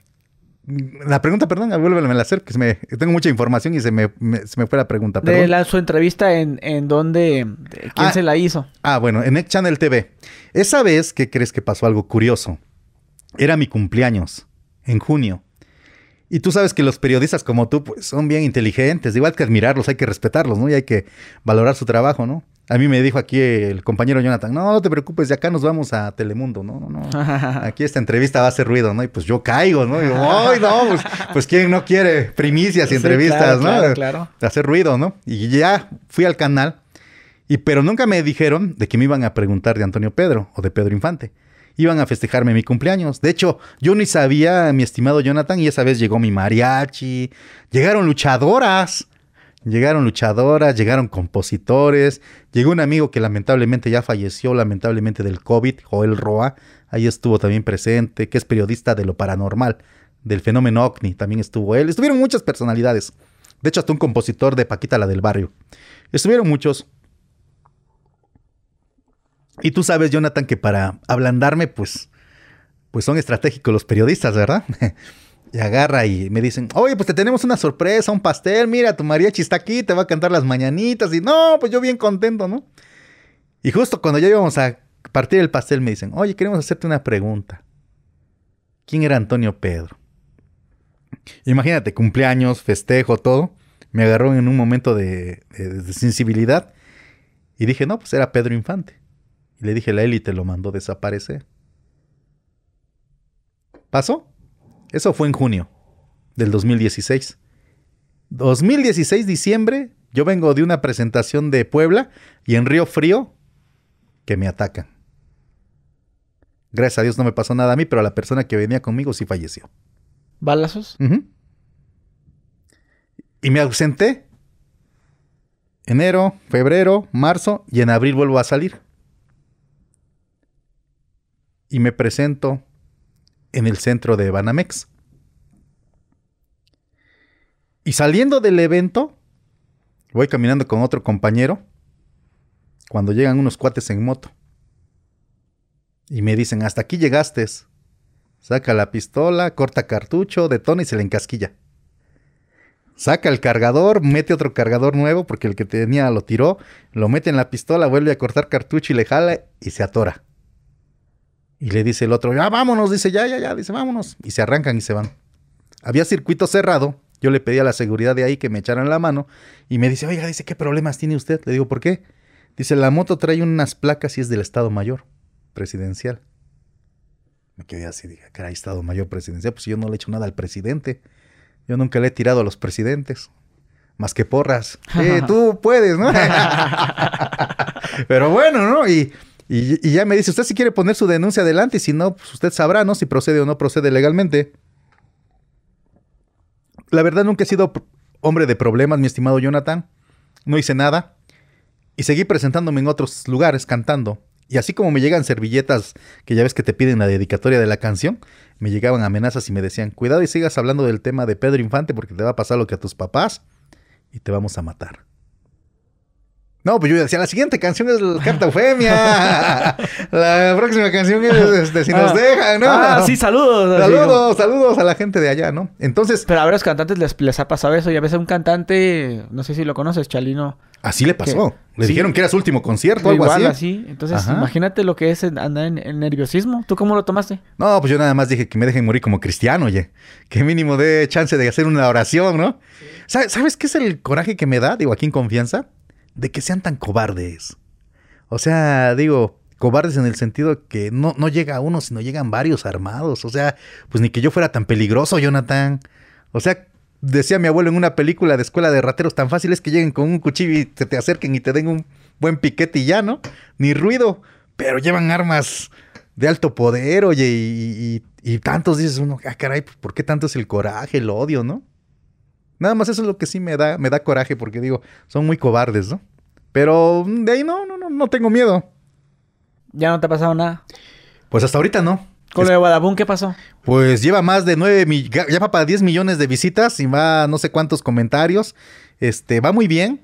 la pregunta, perdón, vuélveme a hacer, que se me, tengo mucha información y se me, me- se me fue la pregunta. De perdón. la, su entrevista en, en donde, de quién Ah. se la hizo. Ah, bueno, en Next Channel TV. Esa vez, ¿qué crees que pasó algo curioso? Era mi cumpleaños, en junio. Y tú sabes que los periodistas como tú, pues, son bien inteligentes. Igual que admirarlos, hay que respetarlos, ¿no? Y hay que valorar su trabajo, ¿no? A mí me dijo aquí el compañero Jonathan, no, no te preocupes, de acá nos vamos a Telemundo, no, no, no. Aquí esta entrevista va a hacer ruido, ¿no? Y pues yo caigo, ¿no? Y digo, ay, no, pues, pues quién no quiere primicias y Sí, entrevistas, claro, ¿no? claro, claro. De hacer ruido, ¿no? Y ya fui al canal, y pero nunca me dijeron de que me iban a preguntar de Antonio Pedro o de Pedro Infante. Iban a festejarme mi cumpleaños. De hecho, yo ni sabía, mi estimado Jonathan, y esa vez llegó mi mariachi. Llegaron luchadoras. Llegaron luchadoras, llegaron compositores. Llegó un amigo que lamentablemente ya falleció, lamentablemente del COVID, Joel Roa. Ahí estuvo también presente, que es periodista de lo paranormal, del fenómeno OVNI. También estuvo él. Estuvieron muchas personalidades. De hecho, hasta un compositor de Paquita la del barrio. Estuvieron muchos. Y tú sabes, Jonathan, que para ablandarme, pues, pues son estratégicos los periodistas, ¿verdad? y agarra y me dicen, oye, pues te tenemos una sorpresa, un pastel, mira, tu mariachi está aquí, te va a cantar las mañanitas. Y no, pues yo bien contento, ¿no? Y justo cuando ya íbamos a partir el pastel, me dicen, oye, queremos hacerte una pregunta. ¿Quién era Antonio Pedro? Imagínate, cumpleaños, festejo, todo. Me agarró en un momento de, de- de sensibilidad. Y dije, no, pues era Pedro Infante. Le dije, la élite lo mandó desaparecer. ¿Pasó? Eso fue en junio del 2016. 2016, diciembre, yo vengo de una presentación de Puebla y en Río Frío que me atacan. Gracias a Dios no me pasó nada a mí, pero a la persona que venía conmigo sí falleció. ¿Balazos? Y me ausenté. Enero, febrero, marzo y en abril vuelvo a salir. Y me presento en el centro de Banamex. Y saliendo del evento, voy caminando con otro compañero cuando llegan unos cuates en moto. Y me dicen, hasta aquí llegaste. Saca la pistola, corta cartucho, detona y se le encasquilla. Saca el cargador, mete otro cargador nuevo porque el que tenía lo tiró, lo mete en la pistola, vuelve a cortar cartucho y le jala y se atora. Y le dice el otro, ya vámonos, dice, ya, ya, ya, dice, vámonos. Y se arrancan y se van. Había circuito cerrado, yo le pedí a la seguridad de ahí que me echaran la mano y me dice, oiga, dice, ¿qué problemas tiene usted? Le digo, ¿por qué? Dice, la moto trae unas placas y es del Estado Mayor presidencial. Me quedé así, dije, caray, Estado Mayor presidencial, pues yo no le he hecho nada al presidente. Yo nunca le he tirado a los presidentes. Más que porras. Eh, tú puedes, ¿no? Pero bueno, ¿no? Y, y, ya me dice, usted si quiere poner su denuncia adelante si no, pues usted sabrá, ¿no? Si procede o no procede legalmente. La verdad nunca he sido hombre de problemas, mi estimado Jonathan. No hice nada. Y seguí presentándome en otros lugares cantando. Y así como me llegan servilletas que ya ves que te piden la dedicatoria de la canción, me llegaban amenazas y me decían, cuidado y sigas hablando del tema de Pedro Infante porque te va a pasar lo que a tus papás y te vamos a matar. No, pues yo decía, la siguiente canción es la Carta Eufemia. la próxima canción es este, Si nos ah. dejan, ¿no? Ah, sí, saludos. Saludos, saludos a la gente de allá, ¿no? Entonces... Pero a ver, los cantantes les, les ha pasado eso. Y a veces un cantante, no sé si lo conoces, Chalino Así le pasó. Le dijeron que era su último concierto, algo igual, así. Entonces, imagínate lo que es andar en, nerviosismo. ¿Tú cómo lo tomaste? No, pues yo nada más dije que me dejen morir como cristiano, oye. Que mínimo dé chance de hacer una oración, ¿no? ¿Sabes qué es el coraje que me da, digo, aquí en confianza? De que sean tan cobardes. O sea, digo, cobardes en el sentido que no, no llega uno, sino llegan varios armados. O sea, pues ni que yo fuera tan peligroso, Jonathan. O sea, decía mi abuelo en una película de escuela de rateros, tan fácil es que lleguen con un cuchillo y se te acerquen y te den un buen piquete y ya, ¿no? Ni ruido, pero llevan armas de alto poder, oye, y, y, tantos dices uno, ah, caray, pues, ¿por qué tanto es el coraje, el odio, no? Nada más eso es lo que sí me da, me da coraje, porque digo, son muy cobardes, ¿no? Pero de ahí no, no, no, no tengo miedo. ¿Ya no te ha pasado nada? Pues hasta ahorita no. ¿Con lo de Badabun qué pasó? Pues lleva más de 9 millones, ya va para 10 millones de visitas y va no sé cuántos comentarios. Este, va muy bien.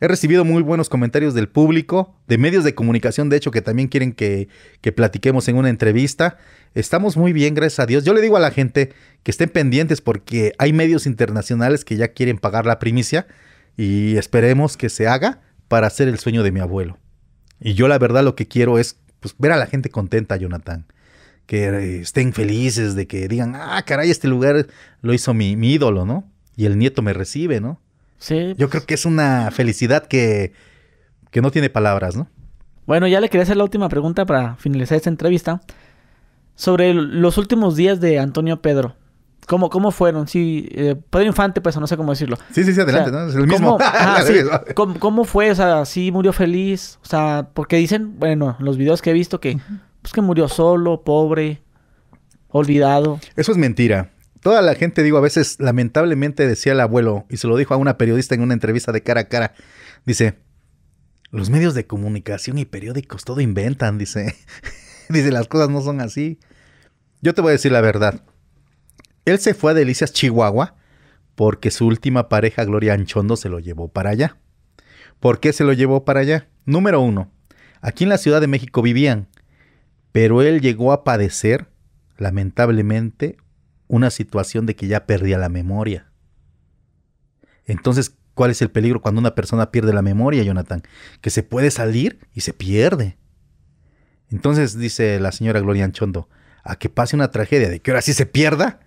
He recibido muy buenos comentarios del público, de medios de comunicación, de hecho, que también quieren que, que platiquemos en una entrevista. Estamos muy bien, gracias a Dios. Yo le digo a la gente que estén pendientes porque hay medios internacionales que ya quieren pagar la primicia y esperemos que se haga para hacer el sueño de mi abuelo. Y yo la verdad lo que quiero es pues, ver a la gente contenta, Jonathan que estén felices, de que digan, ah, caray, este lugar lo hizo mi, ídolo, ¿no? Y el nieto me recibe, ¿no? Sí. Yo creo que es una felicidad que, que no tiene palabras, ¿no? Bueno, ya le quería hacer la última pregunta para finalizar esta entrevista. Sobre los últimos días de Antonio Pedro. ¿Cómo, cómo fueron? Sí, eh, Pedro Infante, pues no sé cómo decirlo. Sí, sí, sí, adelante, ¿no? Es el mismo. ¿cómo, ¿cómo, fue? O sea, sí murió feliz. O sea, porque dicen, bueno, los videos que he visto que pues que murió solo, pobre, olvidado. Eso es mentira. Toda la gente, digo, a veces lamentablemente decía el abuelo, y se lo dijo a una periodista en una entrevista de cara a cara, dice, los medios de comunicación y periódicos todo inventan, dice. dice, las cosas no son así. Yo te voy a decir la verdad. Él se fue a Delicias, Chihuahua, porque su última pareja, Gloria Anchondo, se lo llevó para allá. ¿Por qué se lo llevó para allá? Número uno, aquí en la Ciudad de México vivían pero él llegó a padecer, lamentablemente, una situación de que ya perdía la memoria. Entonces, ¿cuál es el peligro cuando una persona pierde la memoria, Jonathan? Que se puede salir y se pierde. Entonces, dice la señora Gloria Anchondo, a que pase una tragedia de que ahora sí se pierda.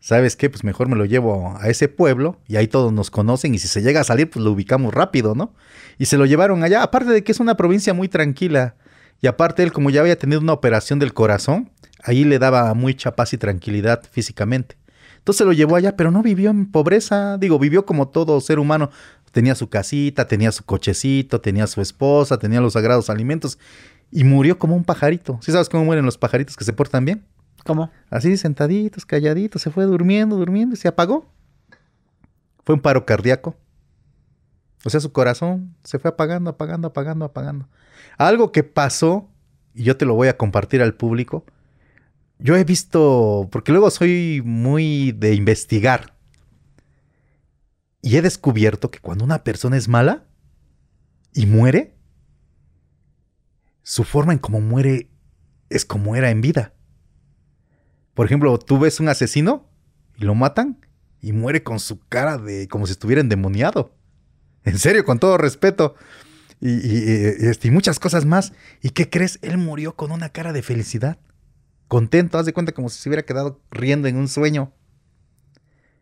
¿Sabes qué? Pues mejor me lo llevo a ese pueblo y ahí todos nos conocen y si se llega a salir, pues lo ubicamos rápido, ¿no? Y se lo llevaron allá, aparte de que es una provincia muy tranquila. Y aparte él, como ya había tenido una operación del corazón, ahí le daba mucha paz y tranquilidad físicamente. Entonces lo llevó allá, pero no vivió en pobreza, digo, vivió como todo ser humano. Tenía su casita, tenía su cochecito, tenía su esposa, tenía los sagrados alimentos y murió como un pajarito. ¿Sí sabes cómo mueren los pajaritos que se portan bien? ¿Cómo? Así sentaditos, calladitos, se fue durmiendo, durmiendo y se apagó. Fue un paro cardíaco. O sea, su corazón se fue apagando, apagando, apagando, apagando. Algo que pasó, y yo te lo voy a compartir al público, yo he visto, porque luego soy muy de investigar, y he descubierto que cuando una persona es mala y muere, su forma en cómo muere es como era en vida. Por ejemplo, tú ves un asesino y lo matan y muere con su cara de como si estuviera endemoniado. En serio, con todo respeto. Este, y, muchas cosas más. ¿Y qué crees? Él murió con una cara de felicidad. Contento, haz de cuenta como si se hubiera quedado riendo en un sueño.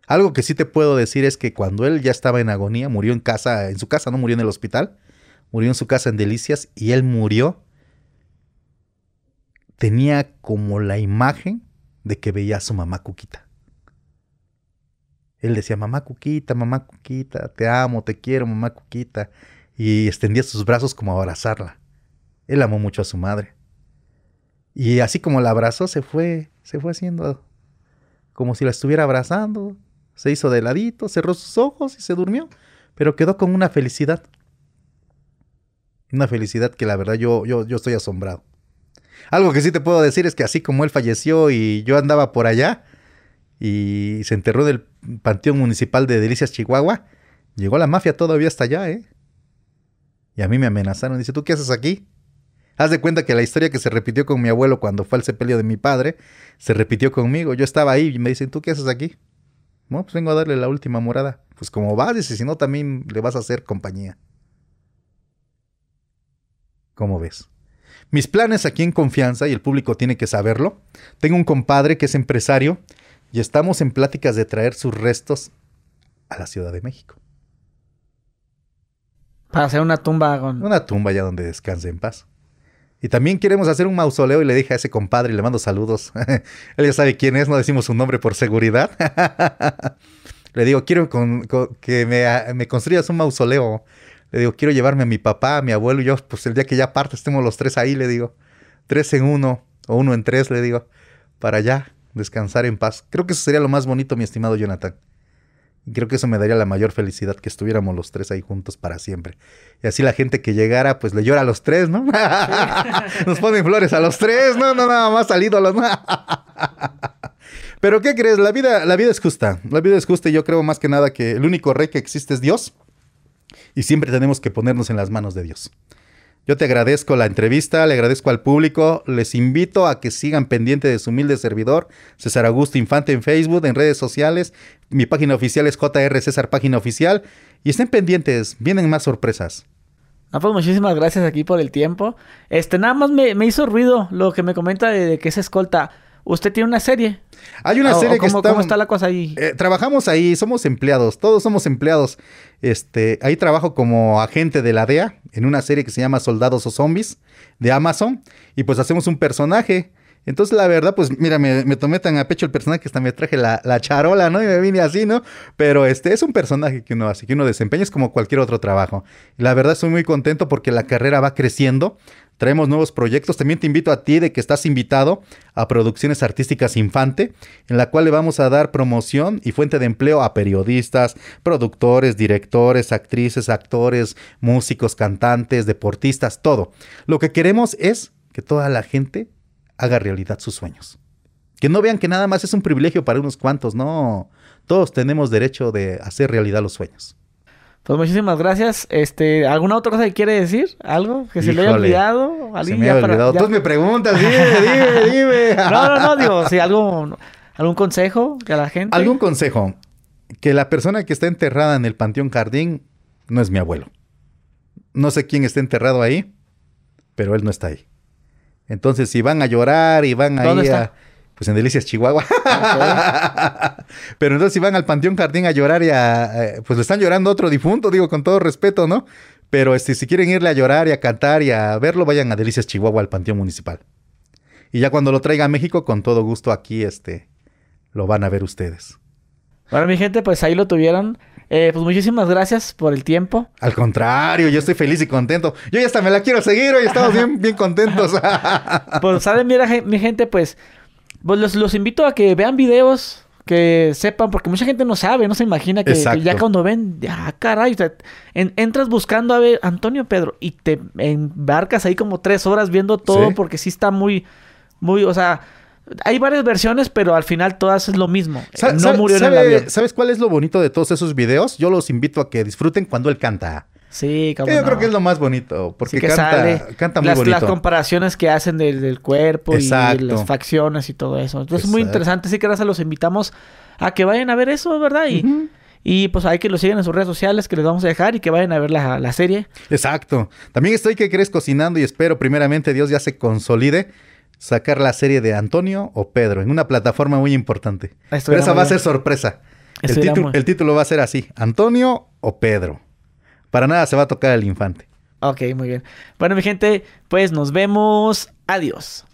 Algo que sí te puedo decir es que cuando él ya estaba en agonía, murió en casa, en su casa, no murió en el hospital, murió en su casa en Delicias y él murió. Tenía como la imagen de que veía a su mamá Cuquita. Él decía, mamá Cuquita, mamá Cuquita, te amo, te quiero, mamá Cuquita. Y extendía sus brazos como a abrazarla. Él amó mucho a su madre. Y así como la abrazó, se fue, se fue haciendo como si la estuviera abrazando. Se hizo de ladito, cerró sus ojos y se durmió. Pero quedó con una felicidad. Una felicidad que la verdad yo, yo, yo estoy asombrado. Algo que sí te puedo decir es que así como él falleció y yo andaba por allá y se enterró del Panteón Municipal de Delicias, Chihuahua, llegó la mafia todavía hasta allá, ¿eh? Y a mí me amenazaron. Dice, ¿tú qué haces aquí? Haz de cuenta que la historia que se repitió con mi abuelo cuando fue al sepelio de mi padre, se repitió conmigo. Yo estaba ahí y me dicen, ¿tú qué haces aquí? No, pues vengo a darle la última morada. Pues como vas, dice, si no, también le vas a hacer compañía. ¿Cómo ves? Mis planes aquí en confianza, y el público tiene que saberlo. Tengo un compadre que es empresario y estamos en pláticas de traer sus restos a la Ciudad de México. Para hacer una tumba con... Una tumba ya donde descanse en paz. Y también queremos hacer un mausoleo y le dije a ese compadre y le mando saludos. Él ya sabe quién es, no decimos su nombre por seguridad. le digo, quiero que me, construyas un mausoleo le digo, quiero llevarme a mi papá, a mi abuelo y yo, pues el día que ya parte estemos los tres ahí, le digo. Tres en uno o uno en tres, le digo, para ya descansar en paz. Creo que eso sería lo más bonito, mi estimado Jonathan. Y creo que eso me daría la mayor felicidad que estuviéramos los tres ahí juntos para siempre. Y así la gente que llegara, pues le llora a los tres, ¿no? Nos ponen flores a los tres, no, no, nada más al ídolo, ¿no? Pero ¿qué crees? La vida, la vida es justa. La vida es justa y yo creo más que nada que el único rey que existe es Dios y siempre tenemos que ponernos en las manos de Dios. Yo te agradezco la entrevista, le agradezco al público, les invito a que sigan pendiente de su humilde servidor, César Augusto Infante en Facebook, en redes sociales, mi página oficial es JR César Página Oficial, y estén pendientes, vienen más sorpresas. Ah, pues muchísimas gracias aquí por el tiempo. Este, nada más me, hizo ruido lo que me comenta de que es escolta. Usted tiene una serie. Hay una serie que está... ¿Cómo está la cosa ahí? Eh, trabajamos ahí, somos empleados, todos somos empleados. Este, ahí trabajo como agente de la DEA en una serie que se llama Soldados o Zombies de Amazon y pues hacemos un personaje. Entonces, la verdad, pues mira, me, tomé tan a pecho el personaje que hasta me traje la, la, charola, ¿no? Y me vine así, ¿no? Pero este es un personaje que uno hace, que uno desempeña, es como cualquier otro trabajo. La verdad, estoy muy contento porque la carrera va creciendo traemos nuevos proyectos. También te invito a ti de que estás invitado a Producciones Artísticas Infante, en la cual le vamos a dar promoción y fuente de empleo a periodistas, productores, directores, actrices, actores, músicos, cantantes, deportistas, todo. Lo que queremos es que toda la gente haga realidad sus sueños. Que no vean que nada más es un privilegio para unos cuantos, no. Todos tenemos derecho de hacer realidad los sueños. Pues muchísimas gracias. Este, ¿alguna otra cosa que quiere decir? ¿Algo que se le haya olvidado? Se me haya olvidado. Tú me preguntas, dime, dime, dime. no, no, no, digo, si algo, algún consejo que a la gente. Algún consejo. Que la persona que está enterrada en el Panteón Jardín no es mi abuelo. No sé quién está enterrado ahí, pero él no está ahí. Entonces, si van a llorar y van ahí a pues en Delicias, Chihuahua. Pero entonces si van al Panteón Jardín a llorar y a, eh, pues le están llorando a otro difunto, digo con todo respeto, ¿no? Pero este, si quieren irle a llorar y a cantar y a verlo, vayan a Delicias, Chihuahua, al Panteón Municipal. Y ya cuando lo traiga a México, con todo gusto aquí, este, lo van a ver ustedes. Bueno, mi gente, pues ahí lo tuvieron. Eh, pues muchísimas gracias por el tiempo. Al contrario, yo estoy feliz y contento. Yo ya hasta me la quiero seguir, hoy estamos bien, bien contentos. pues saben, mira, mi gente, pues pues los, invito a que vean videos, que sepan, porque mucha gente no sabe, no se imagina que, ya cuando ven, ya caray, entras buscando a ver Antonio Pedro y te embarcas ahí como tres horas viendo todo porque sí está muy, muy, o sea, hay varias versiones, pero al final todas es lo mismo. no murió en el avión. ¿Sabes cuál es lo bonito de todos esos videos? Yo los invito a que disfruten cuando él canta. Sí, como Yo creo que es lo más bonito, porque canta, canta muy las, bonito. Las comparaciones que hacen del, cuerpo y las facciones y todo eso. Entonces es muy interesante, así que gracias los invitamos a que vayan a ver eso, ¿verdad? Y, y pues hay que lo sigan en sus redes sociales que les vamos a dejar y que vayan a ver la, la serie. Exacto. También estoy que crees cocinando y espero primeramente Dios ya se consolide sacar la serie de Antonio o Pedro en una plataforma muy importante. Pero esa va a ser sorpresa. El título, va a ser así, Antonio o Pedro. Para nada se va a tocar el infante. Ok, muy bien. Bueno, mi gente, pues nos vemos. Adiós.